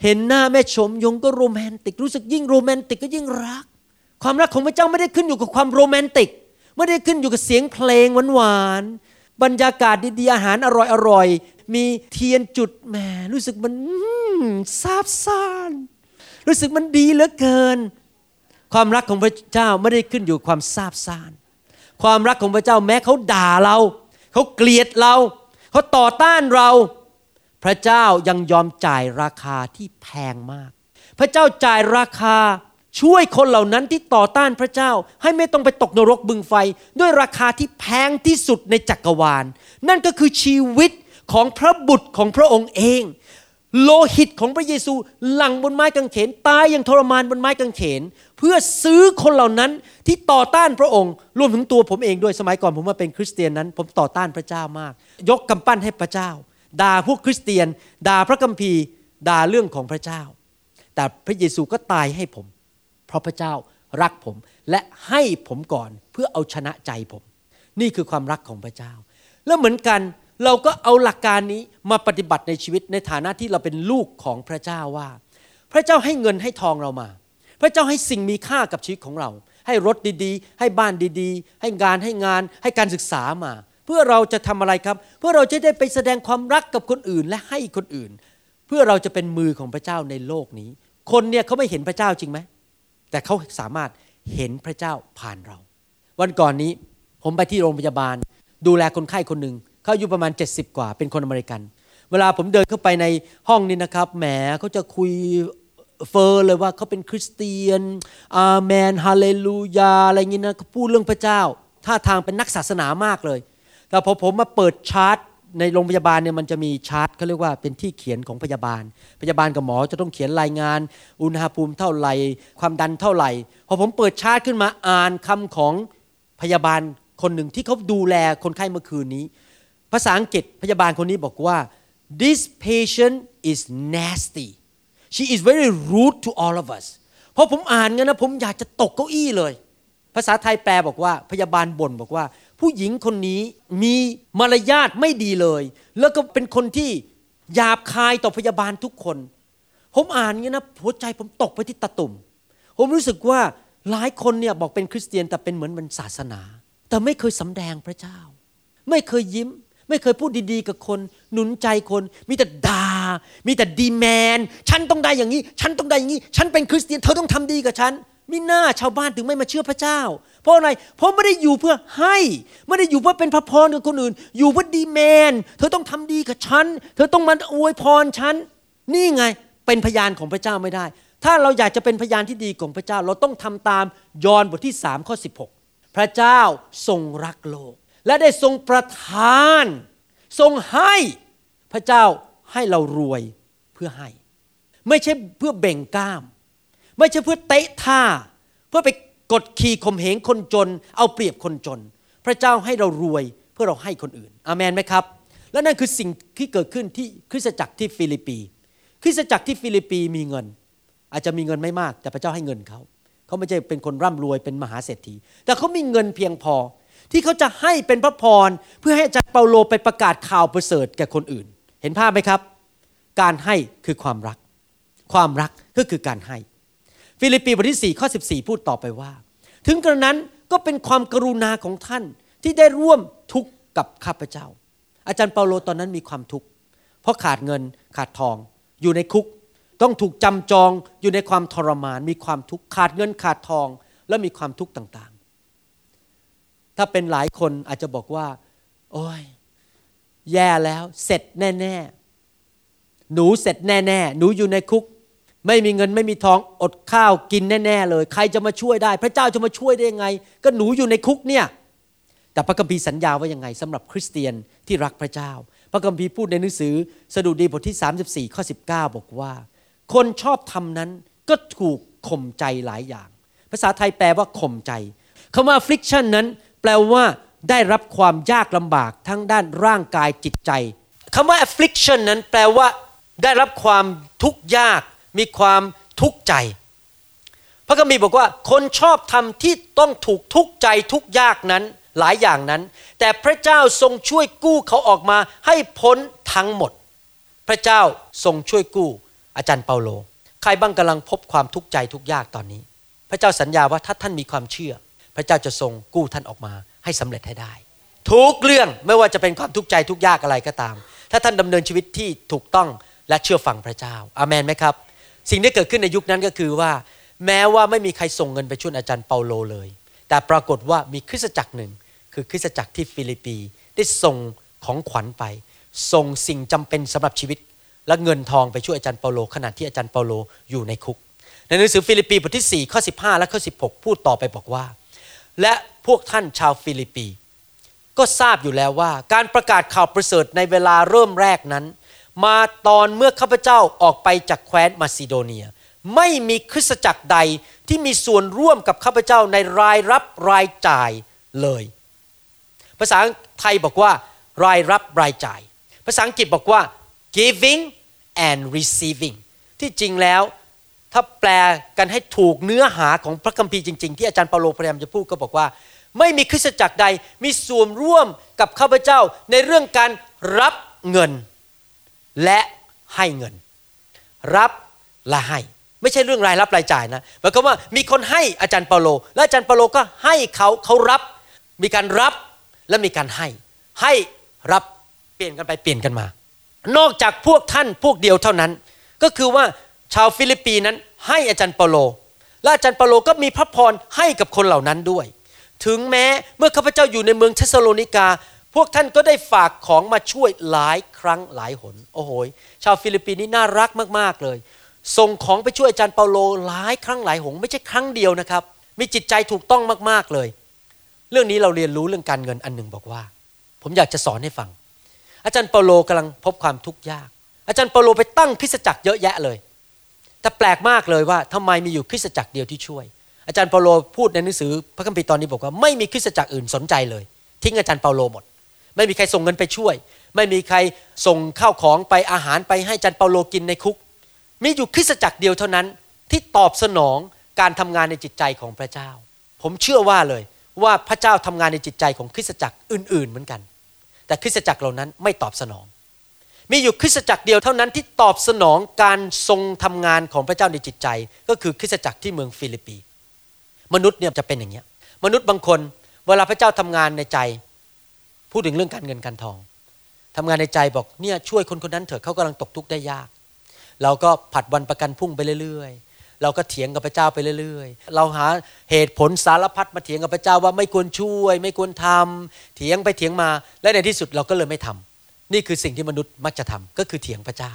เห็นหน้าแม่ชมยงก็โรแมนติก รู้สึกยิ่งโรแมนติกก็ยิ่งรัก ความรักของพระเจ้าไม่ได้ขึ้นอยู่กับความโรแมนติก ไม่ได้ขึ้นอยู่กับเสียงเพลงหวานๆบรรยากาศดีๆอาหารอร่อยๆมีเทียนจุดแหมรู้สึกมันซาบซ่านรู้สึกมันดีเหลือเกิน ความรักของพระเจ้าไม่ได้ขึ้นอยู่ความซาบซ่าน ความรักของพระเจ้าแม้เขาด่าเรา เขาเกลียดเรา เขาต่อต้านเรา พระเจ้ายังยอมจ่ายราคาที่แพงมาก พระเจ้าจ่ายราคาช่วยคนเหล่านั้นที่ต่อต้านพระเจ้า ให้ไม่ต้องไปตกนรกบึงไฟ ด้วยราคาที่แพงที่สุดในจักรวาล นั่นก็คือชีวิตของพระบุตรของพระองค์เอง โลหิตของพระเยซูหลั่งบนไม้กางเขนตายอย่างทรมานบนไม้กางเขน เพื่อซื้อคนเหล่านั้นที่ต่อต้านพระองค์ รวมถึงตัวผมเองด้วยสมัยก่อนผมมาเป็นคริสเตียนนั้น ผมต่อต้านพระเจ้ามาก ยกกำปั้นให้พระเจ้า ด่าพวกคริสเตียน ด่าพระคัมภีร์ด่าเรื่องของพระเจ้า แต่พระเยซูก็ตายให้ผม เพราะพระเจ้ารักผมและให้ผมก่อนเพื่อเอาชนะใจผม นี่คือความรักของพระเจ้า แล้วเหมือนกันเราก็เอาหลักการนี้มาปฏิบัติในชีวิตในฐานะที่เราเป็นลูกของพระเจ้าว่า พระเจ้าให้เงินให้ทองเรามา พระเจ้าให้สิ่งมีค่ากับชีวิตของเรา ให้รถดีๆ ให้บ้านดีๆ ให้งานให้งาน ให้การศึกษามา เพื่อเราจะทำอะไรครับ เพื่อเราจะได้ไปแสดงความรักกับคนอื่นและให้คนอื่น เพื่อเราจะเป็นมือของพระเจ้าในโลกนี้ คนเนี่ยเขาไม่เห็นพระเจ้าจริงไหมแต่เขาสามารถเห็นพระเจ้าผ่านเรา วันก่อนนี้ผมไปที่โรงพยาบาล ดูแลคนไข้คนหนึ่งเขาอายุประมาณ 70 กว่าเป็นคนอเมริกัน เวลาผมเดินเข้าไปในห้องนี้นะครับแหมเขาจะคุย เฟื่องเลยว่าเขาเป็นคริสเตียน อาเมน ฮาเลลูยา อะไรอย่างนี้นะเขาพูดเรื่องพระเจ้า ท่าทางเป็นนักศาสนามากเลย แต่พอผมมาเปิดชาร์ตในโรงพยาบาลเนี่ยมันจะมีชาร์ตเขาเรียกว่าเป็นที่เขียนของพยาบาล พยาบาลกับหมอจะต้องเขียนรายงาน อุณหภูมิเท่าไหร่ ความดันเท่าไหร่ พอผมเปิดชาร์ตขึ้นมาอ่านคำของพยาบาลคนหนึ่งที่เขาดูแลคนไข้เมื่อคืนนี้ ภาษาอังกฤษพยาบาลคนนี้บอกว่า this patient is nasty she is very rude to all of us พอผมอ่านกันนะผมอยากจะตกเก้าอี้เลย ภาษาไทยแปลบอกว่าพยาบาลบ่นบอกว่า ผู้หญิงคนนี้มีมารยาทไม่ดีเลย แล้วก็เป็นคนที่หยาบคายต่อพยาบาลทุกคน ผมอ่านเงี้ยนะหัวใจผมตกไปที่ตะตุ่ม ผมรู้สึกว่าหลายคนเนี่ยบอกเป็นคริสเตียนแต่เป็นเหมือนมันศาสนา แต่ไม่เคยสำแดงพระเจ้า ไม่เคยยิ้ม ไม่เคยพูดดีๆกับคน หนุนใจคน มีแต่ด่า มีแต่ดีแมน ฉันต้องได้อย่างนี้ ฉันต้องได้อย่างนี้ ฉันเป็นคริสเตียน เธอต้องทำดีกับฉันมิหน้าชาวบ้านถึงไม่มาเชื่อพระเจ้า เพราะอะไร เพราะไม่ได้อยู่เพื่อให้ ไม่ได้อยู่เพื่อเป็นพระพรกับคนอื่น อยู่เพื่อดีแมน เธอต้องทำดีกับฉัน เธอต้องมาอวยพรฉัน นี่ไง เป็นพยานของพระเจ้าไม่ได้ ถ้าเราอยากจะเป็นพยานที่ดีของพระเจ้า เราต้องทำตามยอห์นบทที่3ข้อ16 พระเจ้าทรงรักโลก และได้ทรงประทาน ทรงให้ พระเจ้า ให้เรารวยเพื่อให้ ไม่ใช่เพื่อเบ่งกล้าม ไม่ใช่เพื่อเต๊ะท่า เพื่อไปกดขี่ข่มเหงคนจน เอาเปรียบคนจน พระเจ้าให้เรารวยเพื่อเราให้คนอื่นอาเมนไหมครับ และนั่นคือสิ่งที่เกิดขึ้นที่คริสตจักรที่ฟิลิปปีคริสตจักรที่ฟิลิปปีมีเงิน อาจจะมีเงินไม่มาก แต่พระเจ้าให้เงินเขาเขาไม่ใช่เป็นคนร่ำรวยเป็นมหาเศรษฐี แต่เขามีเงินเพียงพอที่เขาจะให้เป็นพระพรเพื่อให้อาจารย์เปาโลไปประกาศข่าวประเสริฐแก่คนอื่น เห็นภาพไหมครับ การให้คือความรัก ความรักก็คือการให้ ฟิลิปปีบทที่4ข้อ14 พูดต่อไปว่า ถึงกระนั้นก็เป็นความกรุณาของท่านที่ได้ร่วมทุกข์กับข้าพเจ้า อาจารย์เปาโลตอนนั้นมีความทุกข์เพราะขาดเงินขาดทอง อยู่ในคุก ต้องถูกจำจองอยู่ในความทรมาน มีความทุกข์ขาดเงินขาดทองและมีความทุกข์ต่างๆ ถ้าเป็นหลายคนอาจจะบอกว่า โอ้ย แย่แล้ว เสร็จแน่ ๆ หนูเสร็จแน่ ๆ หนูอยู่ในคุก ไม่มีเงินไม่มีทองอดข้าวกินแน่ ๆ เลย ใครจะมาช่วยได้ พระเจ้าจะมาช่วยได้ยังไง ก็หนูอยู่ในคุกเนี่ย แต่พระคัมภีร์สัญญาว่ายังไงสำหรับคริสเตียนที่รักพระเจ้า พระคัมภีร์พูดในหนังสือสดุดีบทที่ 34ข้อ19 บอกว่า คนชอบทำนั้นก็ถูกข่มใจหลายอย่าง ภาษาไทยแปลว่าข่มใจคำว่า affliction นั้น แปลว่า ได้รับความยากลำบากทั้งด้านร่างกายจิตใจคำว่า affliction นั้นแปลว่าได้รับความทุกข์ยาก มีความทุกข์ใจ พระคัมภีร์บอกว่า คนชอบทำที่ต้องถูกทุกข์ใจทุกยากนั้นหลายอย่างนั้น แต่พระเจ้าทรงช่วยกู้เขาออกมาให้พ้นทั้งหมด พระเจ้าทรงช่วยกู้ อาจารย์เปาโล ใครบ้างกำลังพบความทุกข์ใจทุกยากตอนนี้ พระเจ้าสัญญาว่าถ้าท่านมีความเชื่อ พระเจ้าจะทรงกู้ท่านออกมา ให้สำเร็จให้ได้ ทุกเรื่องไม่ว่าจะเป็นความทุกข์ใจทุกยากอะไรก็ตาม ถ้าท่านดำเนินชีวิตที่ถูกต้องและเชื่อฟังพระเจ้าอาเมนไหมครับ สิ่งที่เกิดขึ้นในยุคนั้นก็คือว่า แม้ว่าไม่มีใครส่งเงินไปช่วยอาจารย์เปาโลเลย แต่ปรากฏว่ามีคริสตจักรหนึ่ง คือคริสตจักรที่ฟิลิปปีได้ส่งของขวัญไป ส่งสิ่งจำเป็นสำหรับชีวิต และเงินทองไปช่วยอาจารย์เปาโลขณะที่อาจารย์เปาโลอยู่ในคุกในหนังสือฟิลิปปีบทที่4ข้อ15 และข้อ16 พูดต่อไปบอกว่า และ พวกท่านชาวฟิลิปปี ก็ทราบอยู่แล้วว่า การประกาศข่าวประเสริฐในเวลาเริ่มแรกนั้น มาตอนเมื่อข้าพเจ้าออกไปจากแคว้นมาซิโดเนีย ไม่มีคริสตจักรใดที่มีส่วนร่วมกับข้าพเจ้าในรายรับรายจ่ายเลย ภาษาไทยบอกว่า รายรับรายจ่าย ภาษาอังกฤษบอกว่า giving and receiving ที่จริงแล้วถ้าแปลกันให้ถูกเนื้อหาของพระคัมภีร์จริง ๆ ที่อาจารย์เปาโลพยายามจะพูดก็บอกว่า ไม่มีคริสตจักรใดมีส่วนร่วมกับข้าพเจ้าในเรื่องการรับเงิน และให้เงิน รับและให้ ไม่ใช่เรื่องรายรับรายจ่ายนะหมายความว่ามีคนให้อาจารย์เปาโล และอาจารย์เปาโลก็ให้เขาเขารับ มีการรับและมีการให้ ให้รับเปลี่ยนกันไปเปลี่ยนกันมา นอกจากพวกท่านพวกเดียวเท่านั้น ก็คือว่าชาวฟิลิปปีนั้นให้อาจารย์เปาโลและอาจารย์เปาโลก็มีพระพรให้กับคนเหล่านั้นด้วย ถึงแม้เมื่อข้าพเจ้าอยู่ในเมืองเทสโลนิกา พวกท่านก็ได้ฝากของมาช่วยหลายครั้งหลายหน โอ้โหชาวฟิลิปปีนี้น่ารักมากๆเลย ส่งของไปช่วยอาจารย์เปาโลหลายครั้งหลายหนไม่ใช่ครั้งเดียวนะครับ มีจิตใจถูกต้องมากๆเลย เรื่องนี้เราเรียนรู้เรื่องการเงินอันหนึ่งบอกว่า ผมอยากจะสอนให้ฟัง อาจารย์เปาโลกำลังพบความทุกข์ยาก อาจารย์เปาโลไปตั้งคริสตจักรเยอะแยะเลย แต่แปลกมากเลยว่าทำไมมีอยู่คริสตจักรเดียวที่ช่วย อาจารย์เปาโลพูดในหนังสือพระคัมภีร์ตอนนี้บอกว่าไม่มีคริสตจักรอื่นสนใจเลย ทิ้งอาจารย์เปาโลหมด ไม่มีใครส่งเงินไปช่วย ไม่มีใครส่งข้าวของไปอาหารไปให้อาจารย์เปาโลกินในคุก มีอยู่คริสตจักรเดียวเท่านั้น ที่ตอบสนองการทำงานในจิตใจของพระเจ้า ผมเชื่อว่าเลยว่าพระเจ้าทำงานในจิตใจของคริสตจักรอื่น ๆ เหมือนกัน แต่คริสตจักรเหล่านั้นไม่ตอบสนอง มีอยู่คริสตจักรเดียวเท่านั้นที่ตอบสนองการทรงทำงานของพระเจ้าในจิตใจ ก็คือคริสตจักรที่เมืองฟิลิปปี มนุษย์เนี่ยจะเป็นอย่างเงี้ยมนุษย์บางคนเวลาพระเจ้าทำงานในใจ พูดถึงเรื่องการเงินการทองทำงานในใจบอกเนี่ยช่วยคนคนนั้นเถอะเขากำลังตกทุกข์ได้ยาก เราก็ผัดวันประกันพุ่งไปเรื่อยๆ เราก็เถียงกับพระเจ้าไปเรื่อยๆ เราหาเหตุผลสารพัดมาเถียงกับพระเจ้าว่าไม่ควรช่วย ไม่ควรทำเถียงไปเถียงมา และในที่สุดเราก็เลยไม่ทำนี่คือสิ่งที่มนุษย์มักจะทำก็คือเถียงพระเจ้า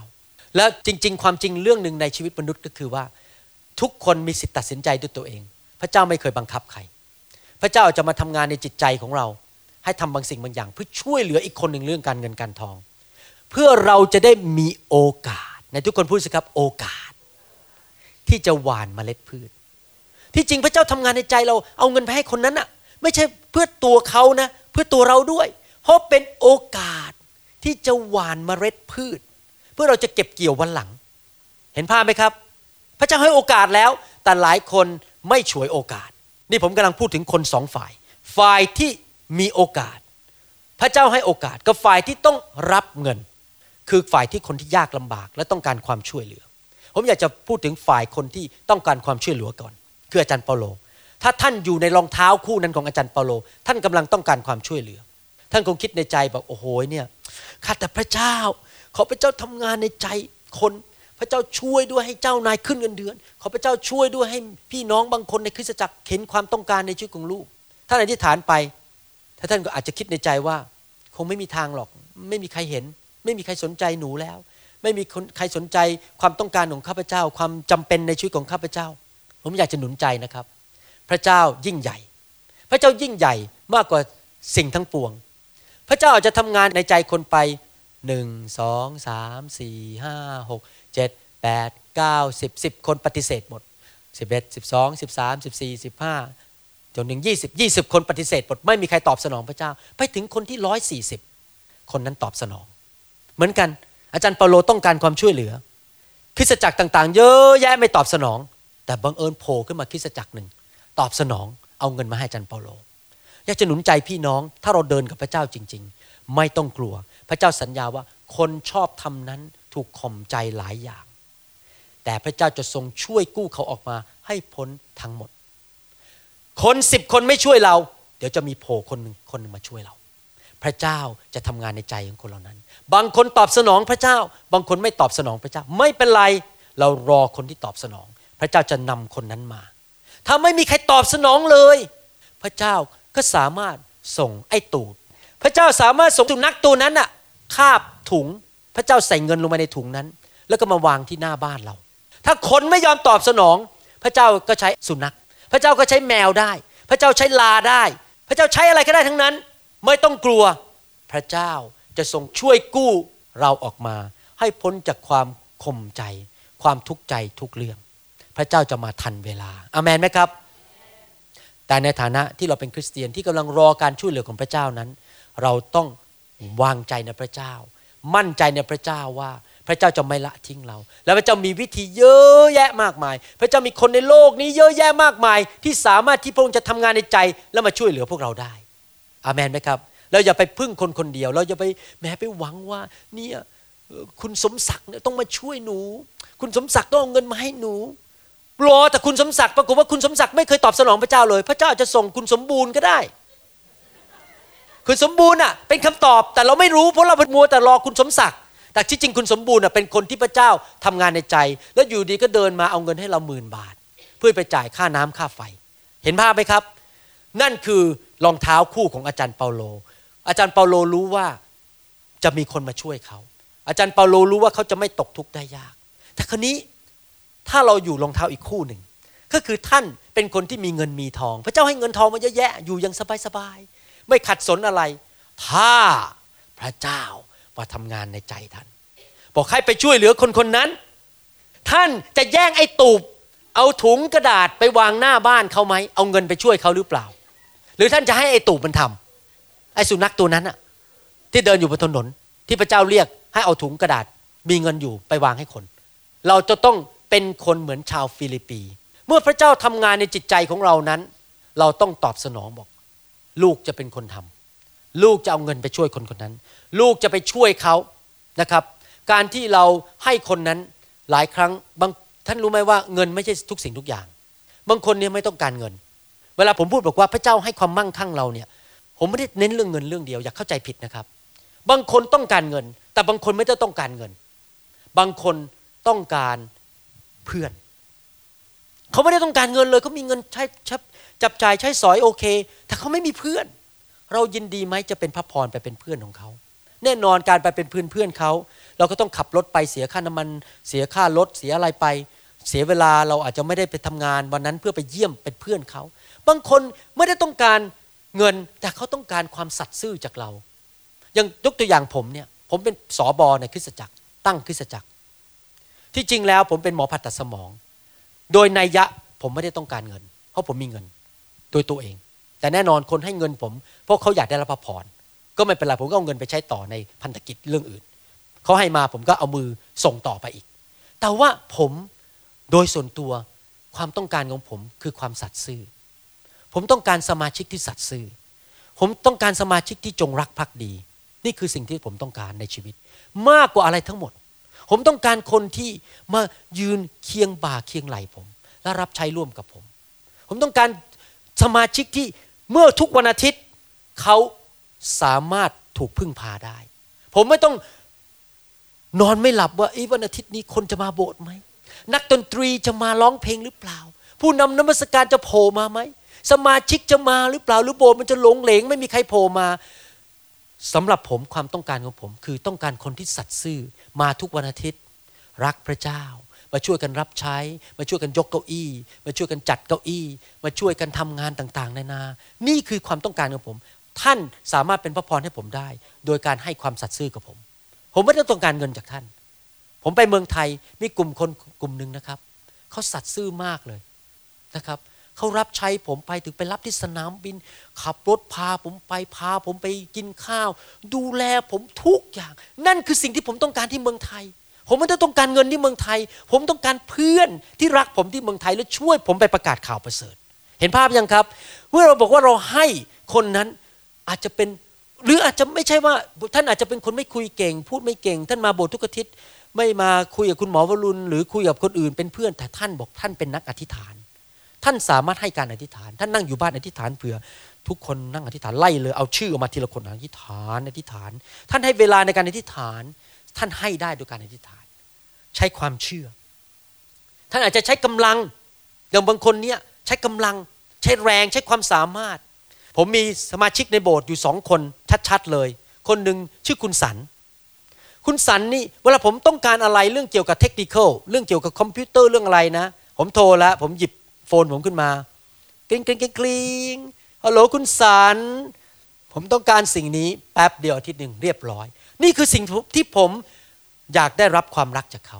และจริง ๆ ความจริงเรื่องหนึ่งในชีวิตมนุษย์ก็คือว่า ทุกคนมีสิทธิ์ตัดสินใจด้วยตัวเอง พระเจ้าไม่เคยบังคับใคร พระเจ้าจะมาทำงานในจิตใจของเรา ให้ทำบางสิ่งบางอย่าง เพื่อช่วยเหลืออีกคนหนึ่งเรื่องการเงินการทอง เพื่อเราจะได้มีโอกาสในทุกคนพูดสิครับโอกาส ที่จะหว่านเมล็ดพืช ที่จริงพระเจ้าทำงานในใจเราเอาเงินไปให้คนนั้นอะไม่ใช่เพื่อตัวเขานะ เพื่อตัวเราด้วย เพราะเป็นโอกาสที่จะหว่านเมล็ดพืช เพื่อเราจะเก็บเกี่ยววันหลัง เห็นภาพไหมครับ พระเจ้าให้โอกาสแล้ว แต่หลายคน ไม่ฉวยโอกาส นี่ผมกำลังพูดถึงคนสองฝ่าย ฝ่ายที่มีโอกาส พระเจ้าให้โอกาสกับฝ่ายที่ต้องรับเงิน คือฝ่ายที่คนที่ยากลำบากและต้องการความช่วยเหลือ ผมอยากจะพูดถึงฝ่ายคนที่ต้องการความช่วยเหลือก่อน คืออาจารย์เปาโล ถ้าท่านอยู่ในรองเท้าคู่นั้นของอาจารย์เปาโล ท่านกำลังต้องการความช่วยเหลือ ท่านคงคิดในใจบอกโอ้โหเนี่ยข้าแต่พระเจ้า ขอพระเจ้าทำงานในใจคน พระเจ้าช่วยด้วยให้เจ้านายขึ้นเงินเดือน ขอพระเจ้าช่วยด้วยให้พี่น้องบางคนในคริสตจักรเห็นความต้องการในชีวิตของลูก ท่านอธิษฐานไปถ้าท่านก็อาจจะคิดในใจว่า คงไม่มีทางหรอก ไม่มีใครเห็น ไม่มีใครสนใจหนูแล้ว ไม่มีคนใครสนใจความต้องการของข้าพเจ้า ความจำเป็นในชีวิตของข้าพเจ้า ผมอยากจะหนุนใจนะครับ พระเจ้ายิ่งใหญ่ พระเจ้ายิ่งใหญ่มากกว่าสิ่งทั้งปวง พระเจ้าอาจจะทำงานในใจคนไปหนึ่งสองสามสี่ห้าหก เจ็ดแปดเก้าสิบสิบคนปฏิเสธหมดสิบเอ็ดสิบสองสิบสามสิบสี่สิบห้าจนถึงยี่สิบยี่สิบคนปฏิเสธหมดไม่มีใครตอบสนองพระเจ้า ไปถึงคนที่ร้อยสี่สิบคนนั้นตอบสนอง เหมือนกันอาจารย์เปาโลต้องการความช่วยเหลือ คริสตจักรต่าง ๆ เยอะแยะไม่ตอบสนอง แต่บังเอิญโผล่ขึ้นมาคริสตจักรหนึ่งตอบสนองเอาเงินมาให้อาจารย์เปาโลอยากจะหนุนใจพี่น้องถ้าเราเดินกับพระเจ้าจริง ๆ ไม่ต้องกลัว พระเจ้าสัญญาว่าคนชอบทำนั้น ถูกข่มใจหลายอย่าง แต่พระเจ้าจะทรงช่วยกู้เขาออกมาให้พ้นทั้งหมด คนสิบคนไม่ช่วยเรา เดี๋ยวจะมีโผล่คนหนึ่งคนหนึ่งมาช่วยเรา พระเจ้าจะทำงานในใจของคนเหล่านั้น บางคนตอบสนองพระเจ้า บางคนไม่ตอบสนองพระเจ้า ไม่เป็นไร เรารอคนที่ตอบสนอง พระเจ้าจะนำคนนั้นมา ถ้าไม่มีใครตอบสนองเลย พระเจ้าก็สามารถส่งไอ้ตูด พระเจ้าสามารถส่งสุนัขตัวนั้นอะคาบถุง พระเจ้าใส่เงินลงมาในถุงนั้น แล้วก็มาวางที่หน้าบ้านเรา ถ้าคนไม่ยอมตอบสนอง พระเจ้าก็ใช้สุนัข พระเจ้าก็ใช้แมวได้ พระเจ้าใช้ลาได้ พระเจ้าใช้อะไรก็ได้ทั้งนั้น ไม่ต้องกลัวพระเจ้าจะทรงช่วยกู้เราออกมา ให้พ้นจากความข่มใจ ความทุกข์ใจทุกเรื่อง พระเจ้าจะมาทันเวลาอามันไหมครับ แต่ในฐานะที่เราเป็นคริสเตียนที่กำลังรอการช่วยเหลือของพระเจ้านั้น เราต้องวางใจในพระเจ้า มั่นใจในพระเจ้าว่า พระเจ้าจะไม่ละทิ้งเรา และพระเจ้ามีวิธีเยอะแยะมากมาย พระเจ้ามีคนในโลกนี้เยอะแยะมากมาย ที่สามารถที่พระองค์จะทำงานในใจ แล้วมาช่วยเหลือพวกเราได้ อามันไหมครับ เราอย่าไปพึ่งคนคนเดียว เราอย่าไปแม้ไปหวังว่าเนี่ยคุณสมศักดิ์เนี่ยต้องมาช่วยหนู คุณสมศักดิ์ต้องเอาเงินมาให้หนูรอแต่คุณสมศักดิ์ปรากฏว่าคุณสมศักดิ์ไม่เคยตอบสนองพระเจ้าเลย พระเจ้าจะส่งคุณสมบูรณ์ก็ได้ คุณสมบูรณ์อะเป็นคำตอบแต่เราไม่รู้เพราะเราเป็นมัวแต่รอคุณสมศักดิ์แต่ที่จริงคุณสมบูรณ์อะเป็นคนที่พระเจ้าทำงานในใจ แล้วอยู่ดีก็เดินมาเอาเงินให้เราหมื่นบาท เพื่อไปจ่ายค่าน้ำค่าไฟ เห็นภาพไหมครับ นั่นคือรองเท้าคู่ของอาจารย์เปาโล อาจารย์เปาโลรู้ว่าจะมีคนมาช่วยเขา อาจารย์เปาโลรู้ว่าเขาจะไม่ตกทุกข์ได้ยาก แต่ครนี้ถ้าเราอยู่รองเท้าอีกคู่หนึ่งก็คือท่านเป็นคนที่มีเงินมีทอง พระเจ้าให้เงินทองมาเยอะแยะอยู่อย่างสบาย ไม่ขัดสนอะไร ถ้าพระเจ้ามาทำงานในใจท่าน บอกให้ไปช่วยเหลือคนคนนั้น ท่านจะแย่งไอ้ตูบเอาถุงกระดาษไปวางหน้าบ้านเขาไหม เอาเงินไปช่วยเขาหรือเปล่า หรือท่านจะให้ไอ้ตูบมันทำไอ้สุนัขตัวนั้นอะที่เดินอยู่บนถนนที่พระเจ้าเรียกให้เอาถุงกระดาษมีเงินอยู่ไปวางให้คน เราจะต้องเป็นคนเหมือนชาวฟิลิปปีเมื่อพระเจ้าทำงานในจิตใจของเรานั้น เราต้องตอบสนองบอก ลูกจะเป็นคนทำลูกจะเอาเงินไปช่วยคนคนนั้น ลูกจะไปช่วยเขานะครับ การที่เราให้คนนั้นหลายครั้งบางท่านรู้ไหมว่าเงินไม่ใช่ทุกสิ่งทุกอย่าง บางคนเนี่ยไม่ต้องการเงิน เวลาผมพูดบอกว่าพระเจ้าให้ความมั่งคั่งเราเนี่ย ผมไม่ได้เน้นเรื่องเงินเรื่องเดียว อย่าเข้าใจผิดนะครับ บางคนต้องการเงิน แต่บางคนไม่ได้ต้องการเงิน บางคนต้องการเพื่อน เขาไม่ได้ต้องการเงินเลยเขามีเงินใช้ จับจ่ายใช้สอยโอเค แต่เขาไม่มีเพื่อน เรายินดีไหมจะเป็นพระพรไปเป็นเพื่อนของเขา แน่นอนการไปเป็นเพื่อนเพื่อนเขา เราก็ต้องขับรถไปเสียค่าน้ำมัน เสียค่ารถเสียอะไรไป เสียเวลาเราอาจจะไม่ได้ไปทำงานวันนั้นเพื่อไปเยี่ยมเป็นเพื่อนเขาบางคนไม่ได้ต้องการเงินแต่เขาต้องการความสัตย์ซื่อจากเราอย่างยกตัวอย่างผมเนี่ยผมเป็นสอบอในคริสตจักร ตั้งคริสตจักร ที่จริงแล้วผมเป็นหมอผ่าตัดสมอง โดยนัยยะผมไม่ได้ต้องการเงิน เพราะผมมีเงิน โดยตัวเอง แต่แน่นอนคนให้เงินผม เพราะเขาอยากได้รับพระพรก็ไม่เป็นไรผมก็เอาเงินไปใช้ต่อในพันธกิจเรื่องอื่นเขาให้มาผมก็เอามือส่งต่อไปอีก แต่ว่าผมโดยส่วนตัวความต้องการของผมคือความสัตย์ซื่อ ผมต้องการสมาชิกที่สัตย์ซื่อ ผมต้องการสมาชิกที่จงรักภักดี นี่คือสิ่งที่ผมต้องการในชีวิต มากกว่าอะไรทั้งหมด ผมต้องการคนที่มายืนเคียงบ่าเคียงไหลผม และรับใช้ร่วมกับผม ผมต้องการ สมาชิกที่เมื่อทุกวันอาทิตย์เขาสามารถถูกพึ่งพาได้ ผมไม่ต้องนอนไม่หลับว่าไอ้วันอาทิตย์นี้คนจะมาโบสถ์ไหม นักดนตรีจะมาร้องเพลงหรือเปล่า ผู้นำนมัสการจะโผล่มาไหม สมาชิกจะมาหรือเปล่า หรือโบสถ์มันจะหลงเหลงไม่มีใครโผล่มาสำหรับผมความต้องการของผม คือต้องการคนที่สัตย์ซื่อมาทุกวันอาทิตย์ รักพระเจ้า มาช่วยกันรับใช้ มาช่วยกันยกเก้าอี้ มาช่วยกันจัดเก้าอี้ มาช่วยกันทำงานต่างๆนานา นี่คือความต้องการของผม ท่านสามารถเป็นพระพรให้ผมได้ โดยการให้ความสัตย์ซื่อกับผม ผมไม่ได้ต้องการเงินจากท่าน ผมไปเมืองไทยมีกลุ่มคนกลุ่มหนึ่งนะครับเขาสัตย์ซื่อมากเลยนะครับเขารับใช้ผมไปถึงไปรับที่สนามบิน ขับรถพาผมไปพาผมไปกินข้าว ดูแลผมทุกอย่าง นั่นคือสิ่งที่ผมต้องการที่เมืองไทย ผมไม่ได้ต้องการเงินที่เมืองไทย ผมต้องการเพื่อนที่รักผมที่เมืองไทยและช่วยผมไปประกาศข่าวประเสริฐ เห็นภาพยังครับ เมื่อเราบอกว่าเราให้คนนั้นอาจจะเป็นหรืออาจจะไม่ใช่ว่าท่านอาจจะเป็นคนไม่คุยเก่ง พูดไม่เก่ง ท่านมาโบสถ์ทุกอาทิตย์ไม่มาคุยกับคุณหมอวรุณ หรือคุยกับคนอื่นเป็นเพื่อนแต่ท่านบอกท่านเป็นนักอธิษฐาน ท่านสามารถให้การอธิษฐาน ท่านนั่งอยู่บ้านอธิษฐานเผื่อทุกคนนั่งอธิษฐานไล่เลยเอาชื่อออกมาทีละคนอธิษฐานอธิษฐาน ท่านให้เวลาในการอธิษฐาน ท่านให้ได้โดยการอธิษฐาน ใช้ความเชื่อ ท่านอาจจะใช้กำลังอย่างบางคนเนี้ยใช้กำลังใช้แรงใช้ความสามารถ ผมมีสมาชิกในโบสถ์อยู่สองคนชัดๆเลย คนหนึ่งชื่อคุณสัน คุณสันนี่เวลาผมต้องการอะไรเรื่องเกี่ยวกับเทคนิคเรื่องเกี่ยวกับคอมพิวเตอร์เรื่องอะไรนะ ผมโทรแล้วผมหยิบโฟนผมขึ้นมากริ๊งกริ๊งกริ๊งกริ๊งฮัลโหลคุณสันผมต้องการสิ่งนี้แป๊บเดียวอาทิตย์หนึ่งเรียบร้อย นี่คือสิ่งที่ผม อยากได้รับความรักจากเขา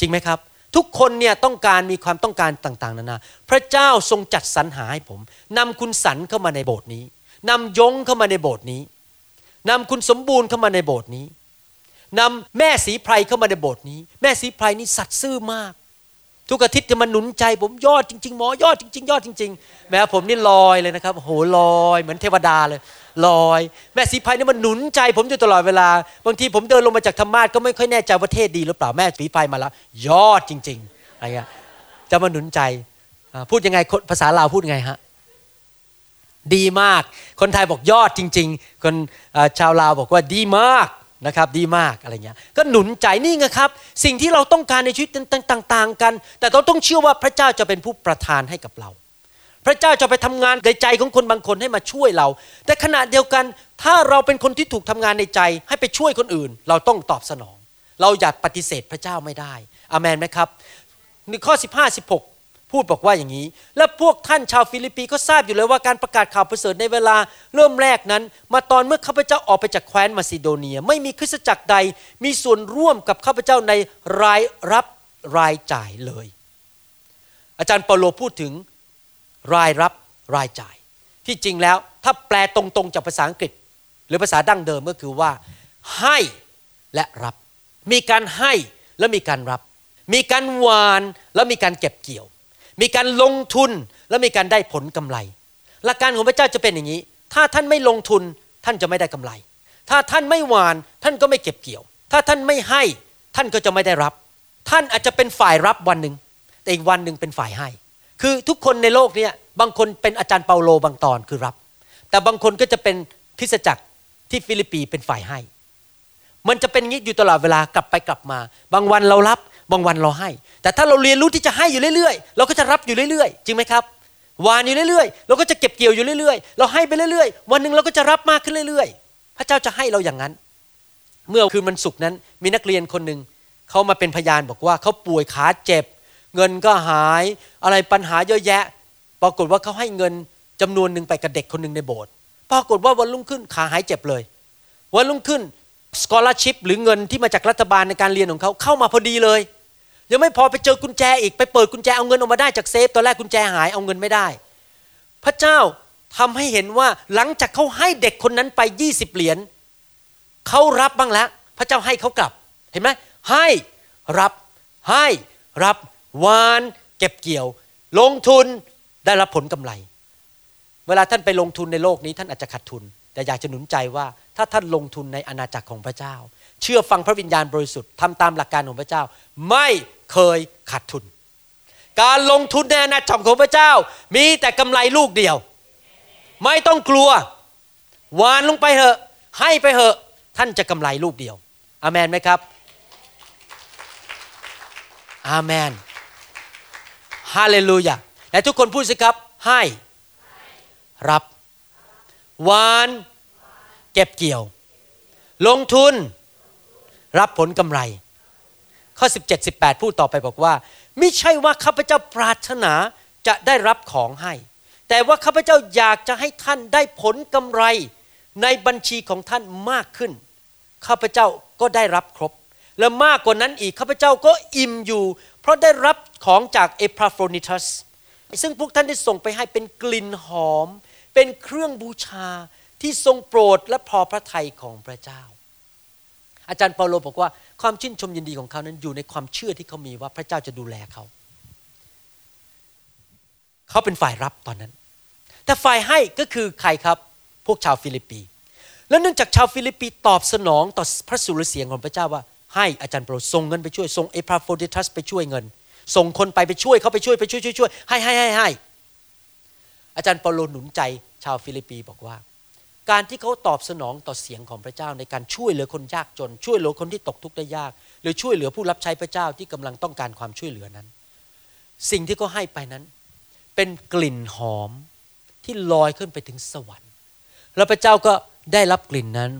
จริงไหมครับ ทุกคนเนี่ยต้องการมีความต้องการต่างๆ นานาพระเจ้าทรงจัดสรรหาให้ผมนำคุณสันเข้ามาในโบสถ์นี้นำยงเข้ามาในโบสถ์นี้นำคุณสมบูรณ์เข้ามาในโบสถ์นี้นำแม่สีไพรเข้ามาในโบสถ์นี้ แม่สีไพรนี่สัตย์ซื่อมาก ทุกอาทิตย์จะมาหนุนใจ ผมยอดจริงๆหมอยอดจริง ๆ ยอดจริง ๆ แม้ผมนี่ลอยเลยนะครับโหลอยเหมือนเทวดาเลยลอย แม่สีไพรนี่มันหนุนใจ ผมอยู่ตลอดเวลา บางทีผมเดินลงมาจากธรรมาสก็ไม่ค่อยแน่ใจว่าเทศดีหรือเปล่าแม่สีไพรมาแล้วยอดจริงๆอะไรเงี้ยจะมาหนุนใจพูดยังไงภาษาลาวพูดยังไงฮะดีมาก คนไทยบอกยอดจริง ๆ คนชาวลาวบอกว่าดีมาก นะครับดีมากอะไรเงี้ยก็หนุนใจนี่ไงครับ สิ่งที่เราต้องการในชีวิตต่างๆ กัน แต่เราต้องเชื่อว่าพระเจ้าจะเป็นผู้ประทานให้กับเรา พระเจ้าจะไปทำงานในใจของคนบางคนให้มาช่วยเรา แต่ขณะเดียวกันถ้าเราเป็นคนที่ถูกทำงานในใจให้ไปช่วยคนอื่น เราต้องตอบสนอง เราอย่าปฏิเสธพระเจ้าไม่ได้อเมนไหมครับในข้อ 15 16 พูดบอกว่าอย่างนี้ และพวกท่านชาวฟิลิปปีก็ทราบอยู่แล้วว่าการประกาศข่าวประเสริฐในเวลาเริ่มแรกนั้น มาตอนเมื่อข้าพเจ้าออกไปจากแคว้นมาซิโดเนีย ไม่มีคริสตจักรใดมีส่วนร่วมกับข้าพเจ้าในรายรับรายจ่ายเลย อาจารย์เปาโลพูดถึงรายรับรายจ่าย ที่จริงแล้วถ้าแปลตรงๆจากภาษาอังกฤษ หรือภาษาดั้งเดิมก็คือว่า ให้และรับ มีการให้และมีการรับ มีการหวานแล้วมีการเก็บเกี่ยว มีการลงทุนและมีการได้ผลกำไร หลักการของพระเจ้าจะเป็นอย่างนี้ ถ้าท่านไม่ลงทุนท่านจะไม่ได้กำไร ถ้าท่านไม่หวานท่านก็ไม่เก็บเกี่ยว ถ้าท่านไม่ให้ท่านก็จะไม่ได้รับ ท่านอาจจะเป็นฝ่ายรับวันหนึ่งแต่อีกวันหนึ่งเป็นฝ่ายให้ คือทุกคนในโลกนี้บางคนเป็นอาจารย์เปาโลบางตอนคือรับ แต่บางคนก็จะเป็นคริสตจักรที่ฟิลิปปีเป็นฝ่ายให้ มันจะเป็นงี้อยู่ตลอดเวลากลับไปกลับมา บางวันเรารับ บางวันเราให้ แต่ถ้าเราเรียนรู้ที่จะให้อยู่เรื่อยๆ เราก็จะรับอยู่เรื่อยๆ จริงไหมครับวานอยู่เรื่อยๆ เราก็จะเก็บเกี่ยวอยู่เรื่อยๆ เราให้ไปเรื่อยๆ วันหนึ่งเราก็จะรับมากขึ้นเรื่อยๆ พระเจ้าจะให้เราอย่างนั้น เมื่อคืนมันสุกนั้น มีนักเรียนคนหนึ่งเขามาเป็นพยานบอกว่าเขาป่วยขาเจ็บ เงินก็หายอะไรปัญหาเยอะแยะ ปรากฏว่าเขาให้เงินจำนวนหนึ่งไปกับเด็กคนหนึ่งในโบสถ์ปรากฏว่าวันรุ่งขึ้นขาหายเจ็บเลย วันรุ่งขึ้นสกอล r ชิพหรือเงินที่มาจากรัฐบาลในการเรียนของเขาเข้ามาพอดีเลย ยังไม่พอไปเจอกุญแจอีกไปเปิดกุญแจเอาเงินออกมาได้จากเซฟตอนแรกกุญแจหายเอาเงินไม่ได้ พระเจ้าทำให้เห็นว่าหลังจากเขาให้เด็กคนนั้นไปยี่สิบเหรียญเขารับบ้างแล้ว พระเจ้าให้เขากลับเห็นไหมให้รับให้รับวานเก็บเกี่ยว ลงทุนได้รับผลกำไร เวลาท่านไปลงทุนในโลกนี้ท่านอาจจะขาดทุน แต่อยากจะหนุนใจว่าถ้าท่านลงทุนในอาณาจักรของพระเจ้า เชื่อฟังพระวิญญาณบริสุทธิ์ทำตามหลักการของพระเจ้า ไม่เคยขาดทุน การลงทุนในอาณาจักรของพระเจ้า มีแต่กำไรลูกเดียว ไม่ต้องกลัววานลงไปเถอะ ให้ไปเถอะ ท่านจะกำไรลูกเดียวอามนไหมครับอาเมนฮาเลลูยาและทุกคนพูดสิครับ ให้ รับ วาน เก็บเกี่ยว ลงทุน รับผลกำไร ข้อ 17 18 พูดต่อไปบอกว่า ไม่ใช่ว่าข้าพเจ้าปรารถนาจะได้รับของให้ แต่ว่าข้าพเจ้าอยากจะให้ท่านได้ผลกำไรในบัญชีของท่านมากขึ้น ข้าพเจ้าก็ได้รับครบ และมากกว่านั้นอีกข้าพเจ้าก็อิ่มอยู่ เพราะได้รับของจากเอพราโฟนิทัสซึ่งพวกท่านได้ส่งไปให้เป็นกลิ่นหอม เป็นเครื่องบูชาที่ทรงโปรดและพอพระทัยของพระเจ้า อาจารย์เปาโลบอกว่าความชื่นชมยินดีของเขานั้นอยู่ในความเชื่อที่เขามีว่าพระเจ้าจะดูแลเขา เขาเป็นฝ่ายรับตอนนั้น แต่ฝ่ายให้ก็คือใครครับพวกชาวฟิลิปปีแล้วเนื่องจากชาวฟิลิปปีตอบสนองต่อพระสุรเสียงของพระเจ้าว่า ให้อาจารย์เปาโลส่งเงินไปช่วยส่งเอปาโฟรดิทัสไปช่วยเงิน ส่งคนไปไปช่วยเขาไปช่วยไปช่วยช่วยช่วยให้ให้ให้ให้อาจารย์เปาโลหนุนใจชาวฟิลิปปีบอกว่า การที่เขาตอบสนองต่อเสียงของพระเจ้าในการช่วยเหลือคนยากจน ช่วยเหลือคนที่ตกทุกข์ได้ยาก หรือช่วยเหลือผู้รับใช้พระเจ้าที่กำลังต้องการความช่วยเหลือนั้น สิ่งที่เขาให้ไปนั้น เป็นกลิ่นหอมที่ลอยขึ้นไปถึงสวรรค์ แล้วพระเจ้าก็ได้รับกลิ่นนั้น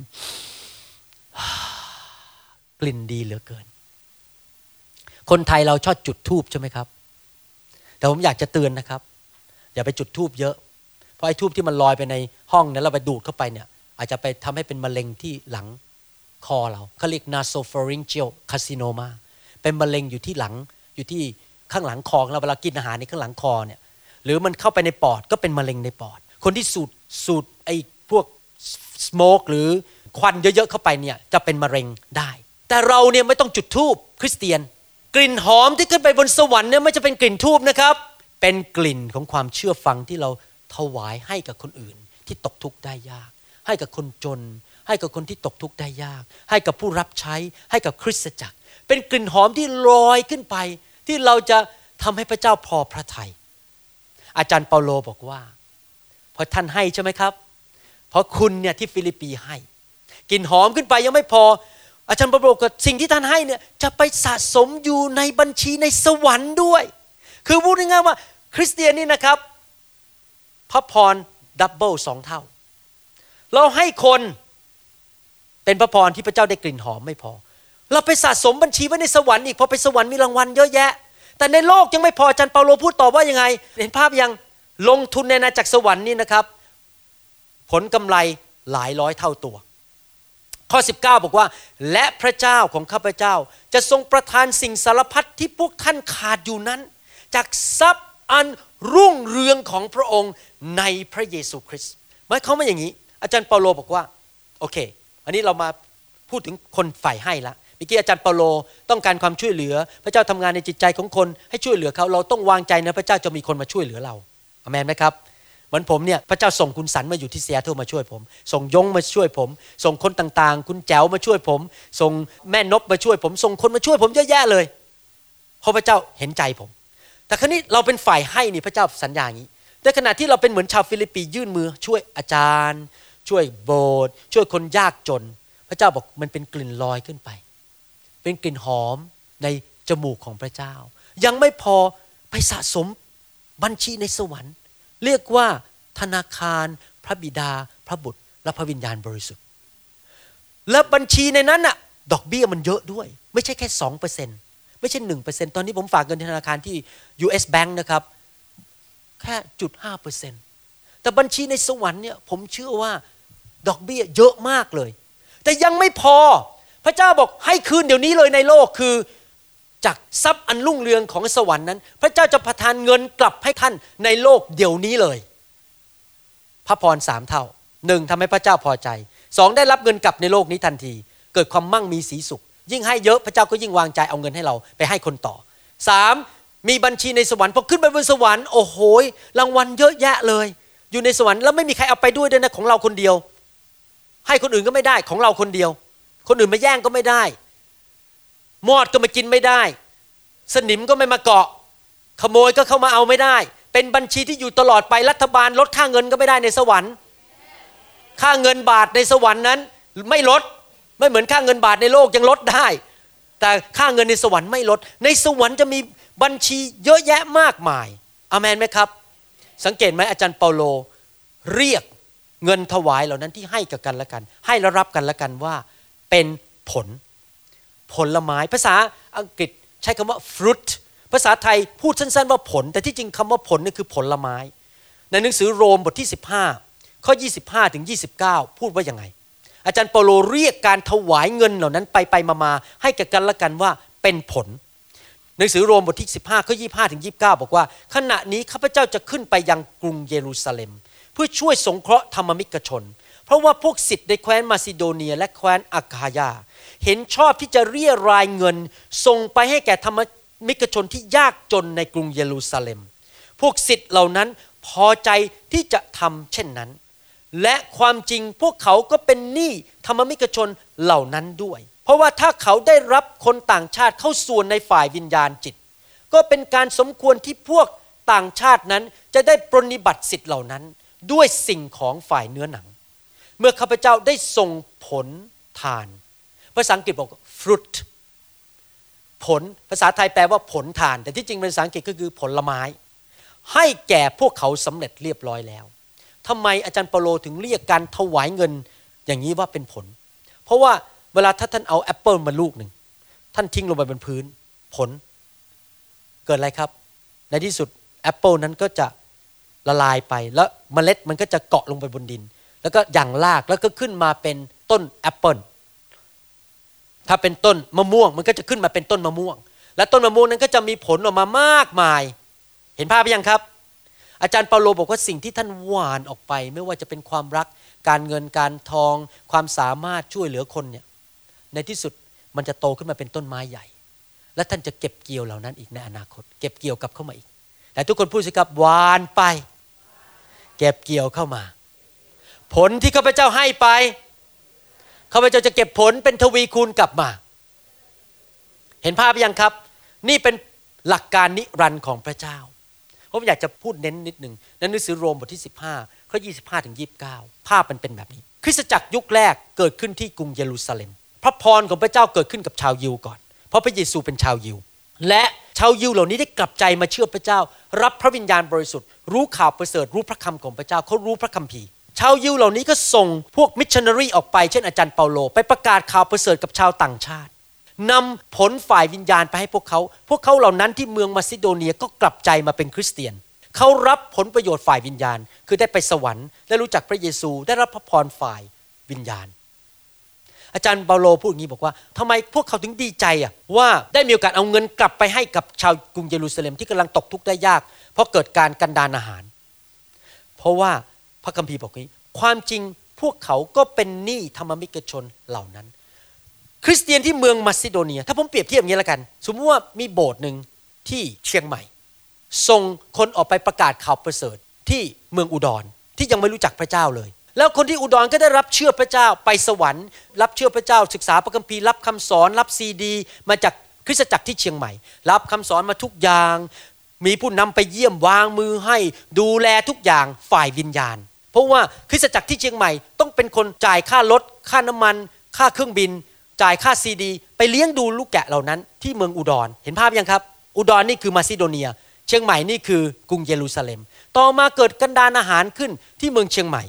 กลิ่นดีเหลือเกิน คนไทยเราชอบจุดทูบใช่ไหมครับ แต่ผมอยากจะเตือนนะครับ อย่าไปจุดทูบเยอะ เพราะไอ้ทูบที่มันลอยไปในห้องนั้นเราไปดูดเข้าไปเนี่ยอาจจะไปทำให้เป็นมะเร็งที่หลังคอเราเขาเรียก nasopharyngeal carcinoma เป็นมะเร็งอยู่ที่หลังอยู่ที่ข้างหลังคอเราเวลากินอาหารในข้างหลังคอเนี่ยหรือมันเข้าไปในปอดก็เป็นมะเร็งในปอด คนที่สูดสูดไอ้พวกสโมกหรือควันเยอะๆเข้าไปเนี่ยจะเป็นมะเร็งได้ แต่เราเนี่ยไม่ต้องจุดธูปคริสเตียน กลิ่นหอมที่ขึ้นไปบนสวรรค์เนี่ยไม่จะเป็นกลิ่นทูบนะครับ เป็นกลิ่นของความเชื่อฟังที่เรา ถวายให้กับคนอื่นที่ตกทุกข์ได้ยาก ให้กับคนจน ให้กับคนที่ตกทุกข์ได้ยาก ให้กับผู้รับใช้ ให้กับคริสตจักร เป็นกลิ่นหอมที่ลอยขึ้นไป ที่เราจะทำให้พระเจ้าพอพระทัยอาจารย์เปาโลบอกว่าพอท่านให้ใช่ไหมครับ เพราะคุณเนี่ยที่ฟิลิปปีให้กลิ่นหอมขึ้นไปยังไม่พอ อาจารย์เปาโลบอกสิ่งที่ท่านให้เนี่ยจะไปสะสมอยู่ในบัญชีในสวรรค์ด้วย คือพูดง่ายๆว่าคริสเตียนนี่นะครับ พระพรดับเบิลสองเท่า เราให้คนเป็นพระพรที่พระเจ้าได้กลิ่นหอมไม่พอ เราไปสะสมบัญชีไว้ในสวรรค์อีกพอไปสวรรค์มีรางวัลเยอะแยะ แต่ในโลกยังไม่พออาจารย์เปาโลพูดต่อว่ายังไง เห็นภาพยังลงทุนในนาจักรสวรรค์นี่นะครับ ผลกำไรหลายร้อยเท่าตัว ข้อ 19 บอกว่า และพระเจ้าของข้าพเจ้า จะทรงประทานสิ่งสารพัดที่พวกท่านขาดอยู่นั้น จากทรัพย์อัน รุ่งเรืองของพระองค์ในพระเยซูคริสต์หมายความว่าอย่างนี้ อาจารย์เปาโลบอกว่าโอเค อันนี้เรามาพูดถึงคนฝ่ายให้ละเมื่อกี้อาจารย์เปาโลต้องการความช่วยเหลือ พระเจ้าทำงานในจิตใจของคนให้ช่วยเหลือเขาเราต้องวางใจนะพระเจ้าจะมีคนมาช่วยเหลือเราอเมนไหมครับเหมือนผมเนี่ยพระเจ้าส่งคุณสันมาอยู่ที่เซียเทิลมาช่วยผม ส่งยงมาช่วยผม ส่งคนต่างๆ คุณแจ๋วมาช่วยผม ส่งแม่นบมาช่วยผม ส่งคนมาช่วยผมเยอะแยะเลยเพราะพระเจ้าเห็นใจผม แต่ครั้งนี้เราเป็นฝ่ายให้นี่พระเจ้าสัญญาอย่างนี้ในขณะที่เราเป็นเหมือนชาวฟิลิปปียื่นมือ ช่วยอาจารย์ ช่วยโบสถ์ช่วยคนยากจน พระเจ้าบอกมันเป็นกลิ่นลอยขึ้นไป เป็นกลิ่นหอมในจมูกของพระเจ้า ยังไม่พอไปสะสมบัญชีในสวรรค์ เรียกว่าธนาคารพระบิดา พระบุตร และพระวิญญาณบริสุทธิ์ และบัญชีในนั้นน่ะ ดอกเบี้ยมันเยอะด้วย ไม่ใช่แค่สองเปอร์เซ็นต์ ไม่ใช่หนึ่งเปอร์เซ็นตอนนี้ผมฝากเงินธนาคารที่ US Bank นะครับ แค่จุดห้าเปอร์เซ็นแต่บัญชีในสวรรค์เนี่ยผมเชื่อว่าดอกเบี้ยเยอะมากเลย แต่ยังไม่พอพระเจ้าบอกให้คืนเดี๋ยวนี้เลยในโลกคือจากทรัพย์อันรุ่งเรืองของสวรรค์นั้น พระเจ้าจะประทานเงินกลับให้ท่านในโลกเดี๋ยวนี้เลย พระพรสามเท่าหนึ่งทำให้พระเจ้าพอใจสองได้รับเงินกลับในโลกนี้ทันที เกิดความมั่งมีสีสุข ยิ่งให้เยอะพระเจ้าก็ยิ่งวางใจเอาเงินให้เราไปให้คนต่อสามมีบัญชีในสวรรค์พอขึ้นไปบนสวรรค์โอ้โหรางวัลเยอะแยะเลย อยู่ในสวรรค์แล้วไม่มีใครเอาไปด้วยด้วยนะของเราคนเดียว ให้คนอื่นก็ไม่ได้ของเราคนเดียว คนอื่นมาแย่งก็ไม่ได้ มอดก็มากินไม่ได้ สนิมก็ไม่มาเกาะ ขโมยก็เข้ามาเอาไม่ได้ เป็นบัญชีที่อยู่ตลอดไปรัฐบาลลดค่าเงินก็ไม่ได้ในสวรรค์ ค่าเงินบาทในสวรรค์นั้นไม่ลด ไม่เหมือนค่าเงินบาทในโลกยังลดได้ แต่ค่าเงินในสวรรค์ไม่ลด ในสวรรค์จะมีบัญชีเยอะแยะมากมายอเมนไหมครับ สังเกตไหมอาจารย์เปาโลเรียกเงินถวายเหล่านั้นที่ให้กับกันและกัน ให้และรับกันและกันว่าเป็นผล ผลไม้ภาษาอังกฤษใช้คำว่า fruit ภาษาไทยพูดสั้น ๆ ว่าผล แต่ที่จริงคำว่าผลนี่คือผลไม้ ในหนังสือโรมบทที่ 15 ข้อ 25 ถึง 29 พูดว่ายังไง อาจารย์เปาโลเรียกการถวายเงินเหล่านั้นไปไปมาๆให้กับกันและกันว่าเป็นผลหนังสือโรมบทที่ 15ข้อ25ถึง29 บอกว่า ขณะนี้ข้าพเจ้าจะขึ้นไปยังกรุงเยรูซาเล็ม เพื่อช่วยสงเคราะห์ธรรมิกชน เพราะว่าพวกศิษย์ในแคว้นมาซิโดเนียและแคว้นอากายา เห็นชอบที่จะเรียรายเงินส่งไปให้แก่ธรรมิกชนที่ยากจนในกรุงเยรูซาเล็ม พวกศิษย์เหล่านั้นพอใจที่จะทำเช่นนั้น และความจริงพวกเขาก็เป็นหนี้ธรรมิกชนเหล่านั้นด้วย เพราะว่าถ้าเขาได้รับคนต่างชาติเข้าส่วนในฝ่ายวิญญาณจิต ก็เป็นการสมควรที่พวกต่างชาตินั้นจะได้ปรนิบัติสิทธิ์เหล่านั้น ด้วยสิ่งของฝ่ายเนื้อหนัง เมื่อข้าพเจ้าได้ส่งผลทาน ภาษาอังกฤษบอก fruit ผลภาษาไทยแปลว่าผลทาน แต่ที่จริงภาษาอังกฤษก็คือผลไม้ ให้แก่พวกเขาสำเร็จเรียบร้อยแล้ว ทำไมอาจารย์เปโลถึงเรียกการถวายเงินอย่างนี้ว่าเป็นผล เพราะว่าเวลาถ้าท่านเอาแอปเปิลมาลูกหนึ่งท่านทิ้งลงไปบนพื้น ผล เกิดอะไรครับ ในที่สุดแอปเปิลนั้นก็จะละลายไปแล้วเมล็ดมันก็จะเกาะลงไปบนดิน แล้วก็หยั่งรากแล้วก็ขึ้นมาเป็นต้นแอปเปิลถ้าเป็นต้นมะม่วง มันก็จะขึ้นมาเป็นต้นมะม่วง และต้นมะม่วงนั้นก็จะมีผลออกมามากมาย เห็นภาพไหมยังครับ อาจารย์เปาโลบอกว่าสิ่งที่ท่านหว่านออกไป ไม่ว่าจะเป็นความรัก การเงินการทอง ความสามารถช่วยเหลือคนเนี่ยในที่สุดมันจะโตขึ้นมาเป็นต้นไม้ใหญ่ และท่านจะเก็บเกี่ยวเหล่านั้นอีกในอนาคต เก็บเกี่ยวกับเข้ามาอีกแต่ทุกคนพูดสิครับหวานไป เก็บเกี่ยวเข้ามา ผลที่ข้าพเจ้าให้ไปข้าพเจ้าจะเก็บผลเป็นทวีคูณกลับมา เห็นภาพยังครับ นี่เป็นหลักการนิรันดร์ของพระเจ้า ผมอยากจะพูดเน้นนิดหนึ่งในหนังสือโรมบทที่ 15ข้อ25ถึง29 ภาพมันเป็นแบบนี้ คริสตจักรยุคแรกเกิดขึ้นที่กรุงเยรูซาเล็ม พระพรของพระเจ้าเกิดขึ้นกับชาวยิวก่อน เพราะพระเยซูเป็นชาวยิว และชาวยิวเหล่านี้ได้กลับใจมาเชื่อพระเจ้า รับพระวิญญาณบริสุทธิ์ รู้ข่าวประเสริฐรู้พระคำของพระเจ้าเขารู้พระคัมภีร์ชาวยิวเหล่านี้ก็ส่งพวกมิชชันนารีออกไปเช่นอาจารย์เปาโล ไปประกาศข่าวประเสริฐกับชาวต่างชาติ นำผลฝ่ายวิญญาณไปให้พวกเขา พวกเขาเหล่านั้นที่เมืองมาซิโดเนียก็กลับใจมาเป็นคริสเตียน เขารับผลประโยชน์ฝ่ายวิญญาณ คือได้ไปสวรรค์ได้รู้จักพระเยซู ได้รับพระพรฝ่ายวิญญาณ อาจารย์เปาโลพูดอย่างนี้บอกว่าทำไมพวกเขาถึงดีใจอะว่าได้มีโอกาสเอาเงินกลับไปให้กับชาวกรุงเยรูซาเล็มที่กำลังตกทุกข์ได้ยาก เพราะเกิดการกันดานอาหาร เพราะว่าพระคัมภีร์บอกนี้ ความจริงพวกเขาก็เป็นหนี้ธรรมมิกชนเหล่านั้น คริสเตียนที่เมืองมาซิโดเนีย ถ้าผมเปรียบเทียบอย่างนี้ล้วกัน สมมติว่ามีโบสถ์หนึ่งที่เชียงใหม่ ส่งคนออกไปประกาศข่าวประเสริฐที่เมืองอุดรที่ยังไม่รู้จักพระเจ้าเลย แล้วคนที่อุดรก็ได้รับเชื่อพระเจ้าไปสวรรค์ รับเชื่อพระเจ้าศึกษาพระคัมภีร์รับคำสอนรับซีดี มาจากคริสตจักรที่เชียงใหม่ รับคำสอนมาทุกอย่าง มีผู้นำไปเยี่ยมวางมือให้ดูแลทุกอย่างฝ่ายวิญญาณ เพราะว่าคริสตจักรที่เชียงใหม่ต้องเป็นคนจ่ายค่ารถค่าน้ำมัน ค่าเครื่องบิน จ่ายค่าซีดี ไปเลี้ยงดูลูกแกะเหล่านั้นที่เมืองอุดร เห็นภาพยังครับ อุดรนี่คือมาซิโดเนีย เชียงใหม่นี่คือกรุงเยรูซาเล็ม ต่อมาเกิดกันดานอาหารขึ้นที่เมืองเชียงใหม่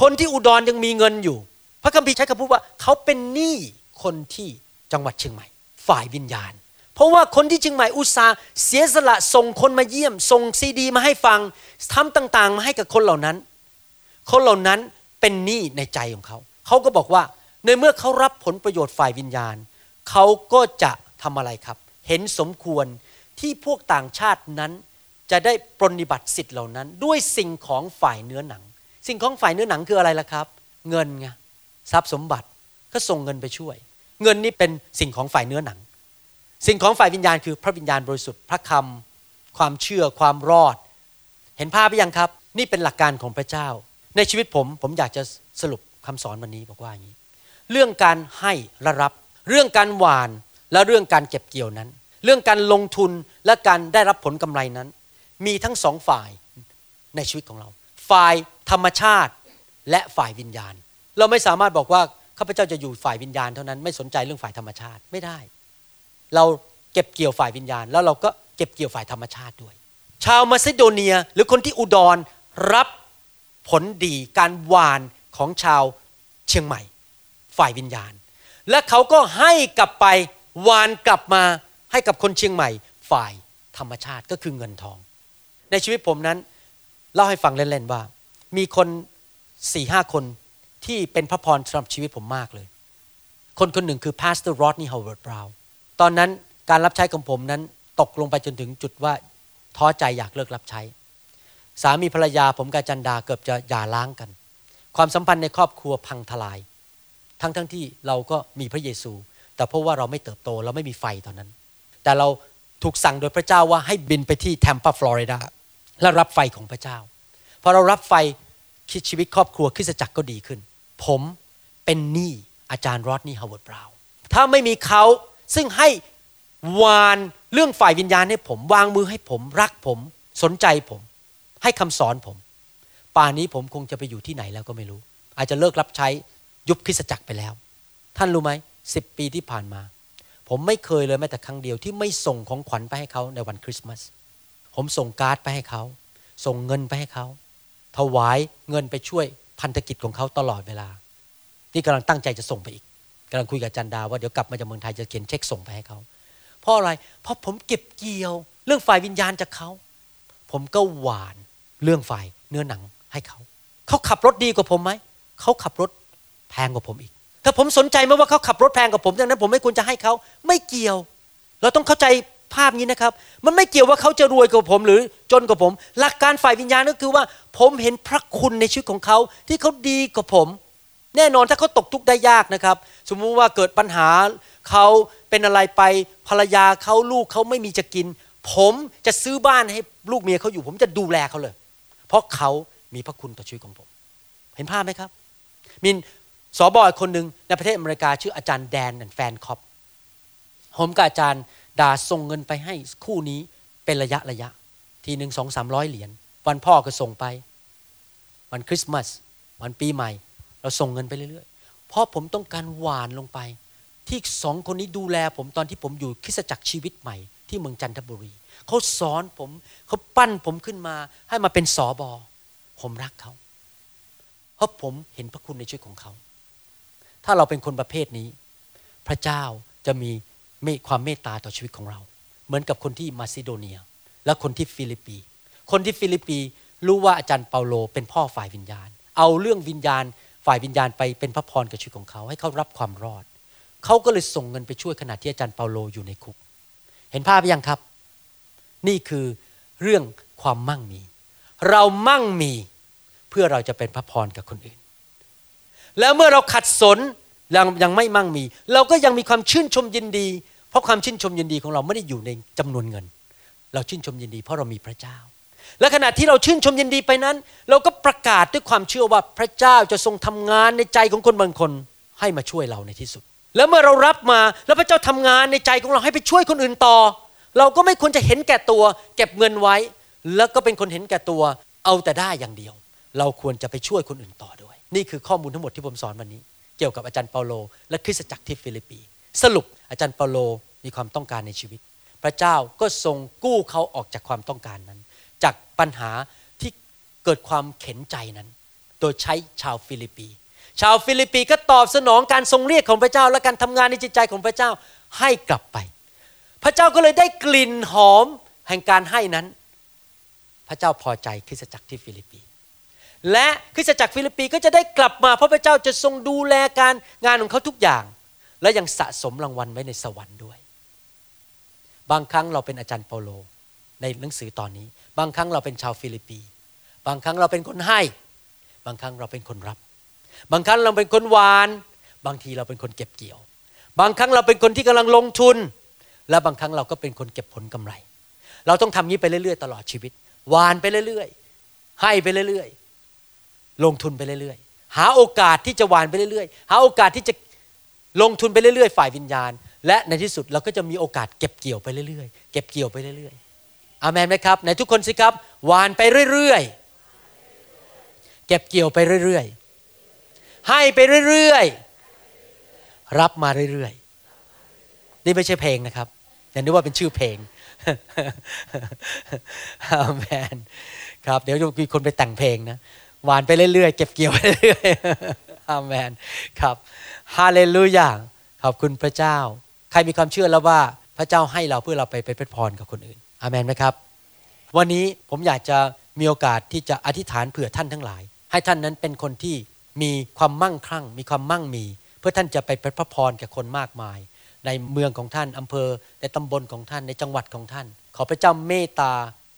คนที่อุดรยังมีเงินอยู่ พระคัมภีร์ใช้คำพูดว่าเขาเป็นหนี้คนที่จังหวัดเชียงใหม่ ฝ่ายวิญญาณ เพราะว่าคนที่เชียงใหม่อุตสาเสียสละส่งคนมาเยี่ยม ส่งซีดี มาให้ฟังทำต่างๆ มาให้กับคนเหล่านั้น คนเหล่านั้นเป็นหนี้ในใจของเขา เขาก็บอกว่า ในเมื่อเขารับผลประโยชน์ฝ่ายวิญญาณ เขาก็จะทำอะไรครับ เห็นสมควรที่พวกต่างชาตินั้น จะได้ปรนนิบัติสิทธิ์เหล่านั้น ด้วยสิ่งของฝ่ายเนื้อหนัง สิ่งของฝ่ายเนื้อหนังคืออะไรล่ะครับ เงินไงทรัพย์สมบัติก็ส่งเงินไปช่วย เงินนี่เป็นสิ่งของฝ่ายเนื้อหนัง สิ่งของฝ่ายวิญญาณคือพระวิญญาณบริสุทธิ์พระคำความเชื่อความรอด เห็นภาพหรือยังครับ นี่เป็นหลักการของพระเจ้า ในชีวิตผมผมอยากจะสรุปคำสอนวันนี้บอกว่าอย่างนี้ เรื่องการให้และรับ เรื่องการหวานและเรื่องการเก็บเกี่ยวนั้น เรื่องการลงทุนและการได้รับผลกำไรนั้น มีทั้งสองฝ่ายในชีวิตของเรา ฝ่ายธรรมชาติและฝ่ายวิญญาณ เราไม่สามารถบอกว่าข้าพเจ้าจะอยู่ฝ่ายวิญญาณเท่านั้นไม่สนใจเรื่องฝ่ายธรรมชาติไม่ได้ เราเก็บเกี่ยวฝ่ายวิญญาณ แล้วเราก็เก็บเกี่ยวฝ่ายธรรมชาติด้วย ชาวมาซิโดเนียหรือคนที่อุดรรับผลดีการหวานของชาวเชียงใหม่ ฝ่ายวิญญาณ และเขาก็ให้กลับไปวานกลับมาให้กับคนเชียงใหม่ ฝ่ายธรรมชาติก็คือเงินทอง ในชีวิตผมนั้นเล่าให้ฟังเล่นๆว่า มีคนสี่ห้าคนที่เป็นพระพรสำหรับชีวิตผมมากเลย คนคนหนึ่งคือ pastor Rodney Howard-Browne ตอนนั้นการรับใช้ของผมนั้นตกลงไปจนถึงจุดว่าท้อใจอยากเลิกรับใช้ สามีภรรยาผมกับจันดาเกือบจะหย่าร้างกัน ความสัมพันธ์ในครอบครัวพังทลาย ทั้งทั้งที่เราก็มีพระเยซู แต่เพราะว่าเราไม่เติบโตเราไม่มีไฟตอนนั้น แต่เราถูกสั่งโดยพระเจ้าว่าให้บินไปที่แทมปาฟลอริดาและรับไฟของพระเจ้าพอเรารับไฟคิดชีวิตครอบครัวคริสตจักรก็ดีขึ้น ผมเป็นหนี้อาจารย์ Rodney Howard-Browne ถ้าไม่มีเขาซึ่งให้หว่านเรื่องฝ่ายวิญญาณให้ผม วางมือให้ผมรักผมสนใจผม ให้คำสอนผม ป่านนี้ผมคงจะไปอยู่ที่ไหนแล้วก็ไม่รู้ อาจจะเลิกรับใช้ ยุบคริสตจักรไปแล้ว ท่านรู้ไหมสิบปีที่ผ่านมา ผมไม่เคยเลยแม้แต่ครั้งเดียวที่ไม่ส่งของขวัญไปให้เขาในวันคริสต์มาสผมส่งการ์ดไปให้เขา ส่งเงินไปให้เขา ถวายเงินไปช่วยพันธกิจของเขาตลอดเวลา นี่กำลังตั้งใจจะส่งไปอีกกำลังคุยกับจันดาว่าเดี๋ยวกลับมาจากเมืองไทยจะเขียนเช็คส่งไปให้เขา เพราะอะไร เพราะผมเก็บเกี่ยว เรื่องฝ่ายวิญญาณจากเขา ผมก็หวานเรื่องฝ่ายเนื้อหนังให้เขา เขาขับรถดีกว่าผมไหม เขาขับรถ แพงกว่าผมอีก ถ้าผมสนใจไหมว่าเขาขับรถแพงกว่าผมดังนั้นผมไม่ควรจะให้เขาไม่เกี่ยว เราต้องเข้าใจภาพนี้นะครับ มันไม่เกี่ยวว่าเขาจะรวยกว่าผมหรือจนกว่าผม หลักการฝ่ายวิญญาณก็คือว่า ผมเห็นพระคุณในชีวิตของเขาที่เขาดีกว่าผม แน่นอนถ้าเขาตกทุกข์ได้ยากนะครับ สมมุติว่าเกิดปัญหาเขาเป็นอะไรไปภรรยาเขาลูกเขาไม่มีจะกิน ผมจะซื้อบ้านให้ลูกเมียเขาอยู่ ผมจะดูแลเขาเลย เพราะเขามีพระคุณต่อชีวิตของผม เห็นภาพไหมครับมี สอบอยคนหนึ่งในประเทศอเมริกาชื่ออาจารย์แดนแฟนคอปผมกับอาจารย์ดาส่งเงินไปให้คู่นี้เป็นระยะระยะ ทีหนึ่งสองสามร้อยเหรียญวันพ่อก็ส่งไป วันคริสต์มาสวันปีใหม่ เราส่งเงินไปเรื่อยๆ เพราะผมต้องการหว่านลงไป ที่สองคนนี้ดูแลผมตอนที่ผมอยู่คริสตจักรชีวิตใหม่ ที่เมืองจันทบุรีเขาสอนผมเขาปั้นผมขึ้นมาให้มาเป็นสอบอผมรักเขา เพราะผมเห็นพระคุณในชีวิตของเขา ถ้าเราเป็นคนประเภทนี้ พระเจ้าจะมีเมตความเมตตาต่อชีวิตของเรา เหมือนกับคนที่มาซิโดเนีย และคนที่ฟิลิปปี คนที่ฟิลิปปีรู้ว่าอาจารย์เปาโลเป็นพ่อฝ่ายวิญญาณ เอาเรื่องวิญญาณฝ่ายวิญญาณไปเป็นพระพรกับชีวิตของเขา ให้เขารับความรอด เขาก็เลยส่งเงินไปช่วยขณะที่อาจารย์เปาโลอยู่ในคุก เห็นภาพยังครับ นี่คือเรื่องความมั่งมี เรามั่งมีเพื่อเราจะเป็นพระพรกับคนอื่น แล้วเมื่อเราขัดสนยังยังไม่มั่งมี เราก็ยังมีความชื่นชมยินดี เพราะความชื่นชมยินดีของเราไม่ได้อยู่ในจำนวนเงิน เราชื่นชมยินดี เพราะเรามีพระเจ้า และขณะที่เราชื่นชมยินดีไปนั้น เราก็ประกาศด้วยความเชื่อว่าพระเจ้าจะทรงทำงานในใจของคนบางคนให้มาช่วยเราในที่สุด แล้วเมื่อเรารับมาแล้วพระเจ้าทำงานในใจของเราให้ไปช่วยคนอื่นต่อ เราก็ไม่ควรจะเห็นแก่ตัว เก็บเงินไว้ แล้วก็เป็นคนเห็นแก่ตัว เอาแต่ได้อย่างเดียว เราควรจะไปช่วยคนอื่นต่อด้วย นี่คือข้อมูลทั้งหมดที่ผมสอนวันนี้ เกี่ยวกับอาจารย์เปาโล และคริสตจักรที่ฟิลิปปี สรุปอาจารย์เปาโลมีความต้องการในชีวิต พระเจ้าก็ทรงกู้เขาออกจากความต้องการนั้น จากปัญหาที่เกิดความเห็นใจนั้น โดยใช้ชาวฟิลิปปี ชาวฟิลิปปีก็ตอบสนองการทรงเรียกของพระเจ้า และการทำงานในจิตใจของพระเจ้าให้กลับไป พระเจ้าก็เลยได้กลิ่นหอมแห่งการให้นั้น พระเจ้าพอใจคริสตจักรที่ฟิลิปปี และคริสตจักรฟิลิปปีก็จะได้กลับมาเพราะพระเจ้าจะทรงดูแลการงานของเขาทุกอย่าง และยังสะสมรางวัลไว้ในสวรรค์ด้วย บางครั้งเราเป็นอาจารย์เปาโลในหนังสือตอนนี้ บางครั้งเราเป็นชาวฟิลิปปี บางครั้งเราเป็นคนให้ บางครั้งเราเป็นคนรับ บางครั้งเราเป็นคนหว่าน บางทีเราเป็นคนเก็บเกี่ยว บางครั้งเราเป็นคนที่กำลังลงทุน และบางครั้งเราก็เป็นคนเก็บผลกำไร เราต้องทำนี้ไปเรื่อยๆ ตลอดชีวิตหว่านไปเรื่อยๆ ให้ไปเรื่อยๆ ลงทุนไปเรื่อยๆ หาโอกาสที่จะหว่านไปเรื่อยๆ หาโอกาสที่จะลงทุนไปเรื่อยๆ ฝ่ายวิญญาณ และในที่สุดเราก็จะมีโอกาสเก็บเกี่ยวไปเรื่อยๆ เก็บเกี่ยวไปเรื่อยๆ อาเมนไหมครับในทุกคนสิครับหวานไปเรื่อยๆ เก็บเกี่ยวไปเรื่อยๆ ให้ไปเรื่อยๆ รับมาเรื่อยๆ นี่ไม่ใช่เพลงนะครับอย่านึกว่าเป็นชื่อเพลงอาเมนครับ เดี๋ยวจะมีคนไปแต่งเพลงนะ หวานไปเรื่อยๆ เก็บเกี่ยวไปเรื่อยๆอาเมนครับฮาเลลูยาขอบคุณพระเจ้า ใครมีความเชื่อแล้วว่าพระเจ้าให้เราเพื่อเราไปเป็นพรกับคนอื่นอาเมนไหมครับ วันนี้ผมอยากจะมีโอกาสที่จะอธิษฐานเผื่อท่านทั้งหลาย ให้ท่านนั้นเป็นคนที่มีความมั่งคั่ง มีความมั่งมี เพื่อท่านจะไปเป็นพระพรกับคนมากมาย ในเมืองของท่านอำเภอในตำบลของท่านในจังหวัดของท่าน ขอพระเจ้าเมตตา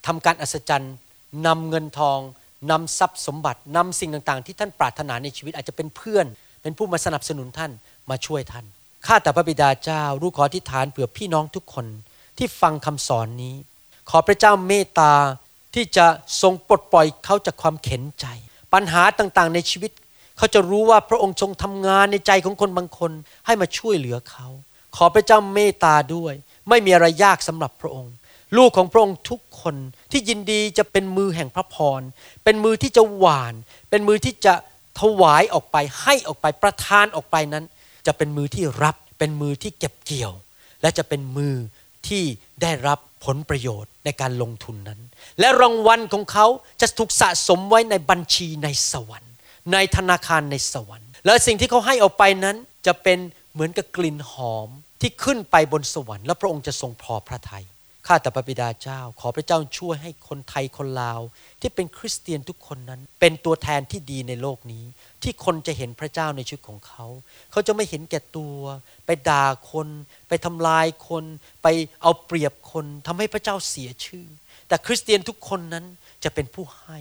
ทำการอัศจรรย์นำเงินทอง นำทรัพย์สมบัตินำสิ่งต่างๆ ที่ท่านปรารถนาในชีวิตอาจจะเป็นเพื่อน เป็นผู้มาสนับสนุนท่านมาช่วยท่านข้าแต่พระบิดาเจ้ารู้ขออธิษฐานเผื่อพี่น้องทุกคนที่ฟังคำสอนนี้ ขอพระเจ้าเมตตาที่จะทรงปลดปล่อยเขาจากความเข็นใจ ปัญหาต่างๆในชีวิต เขาจะรู้ว่าพระองค์ทรงทำงานในใจของคนบางคนให้มาช่วยเหลือเขา ขอพระเจ้าเมตตาด้วย ไม่มีอะไรยากสำหรับพระองค์ ลูกของพระองค์ทุกคนที่ยินดีจะเป็นมือแห่งพระพร เป็นมือที่จะหวาน เป็นมือที่จะถวายออกไปให้ออกไปประทานออกไปนั้น จะเป็นมือที่รับเป็นมือที่เก็บเกี่ยว และจะเป็นมือที่ได้รับผลประโยชน์ในการลงทุนนั้น และรางวัลของเขาจะถูกสะสมไว้ในบัญชีในสวรรค์ ในธนาคารในสวรรค์ และสิ่งที่เขาให้ออกไปนั้นจะเป็นเหมือนกับกลิ่นหอมที่ขึ้นไปบนสวรรค์ และพระองค์จะทรงพอพระทยัย ข้าแต่พระบิดาเจ้า ขอพระเจ้าช่วยให้คนไทยคนลาว ที่เป็นคริสเตียนทุกคนนั้น เป็นตัวแทนที่ดีในโลกนี้ ที่คนจะเห็นพระเจ้าในชีวิตของเขา เขาจะไม่เห็นแก่ตัว ไปด่าคน ไปทำลายคน ไปเอาเปรียบคนทำให้พระเจ้าเสียชื่อ แต่คริสเตียนทุกคนนั้นจะเป็นผู้ให้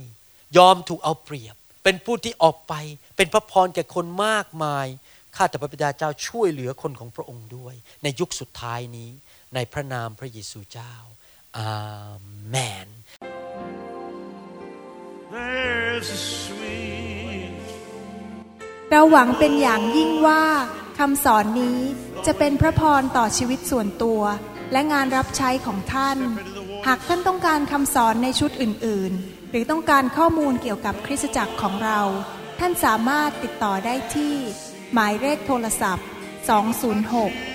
ยอมถูกเอาเปรียบ เป็นผู้ที่ออกไป เป็นพระพรแก่คนมากมายข้าแต่พระบิดาเจ้าช่วยเหลือคนของพระองค์ด้วย ในยุคสุดท้ายนี้ ในพระนามพระเยซูเจ้า อาเมน There's a sweet เราหวังเป็นอย่างยิ่งว่าคำสอนนี้จะเป็นพระพรต่อชีวิตส่วนตัว และงานรับใช้ของท่าน หากท่านต้องการคำสอนในชุดอื่น ๆ หรือต้องการข้อมูลเกี่ยวกับคริสตจักรของเรา ท่านสามารถติดต่อได้ที่ หมายเลขโทรศัพท์ 206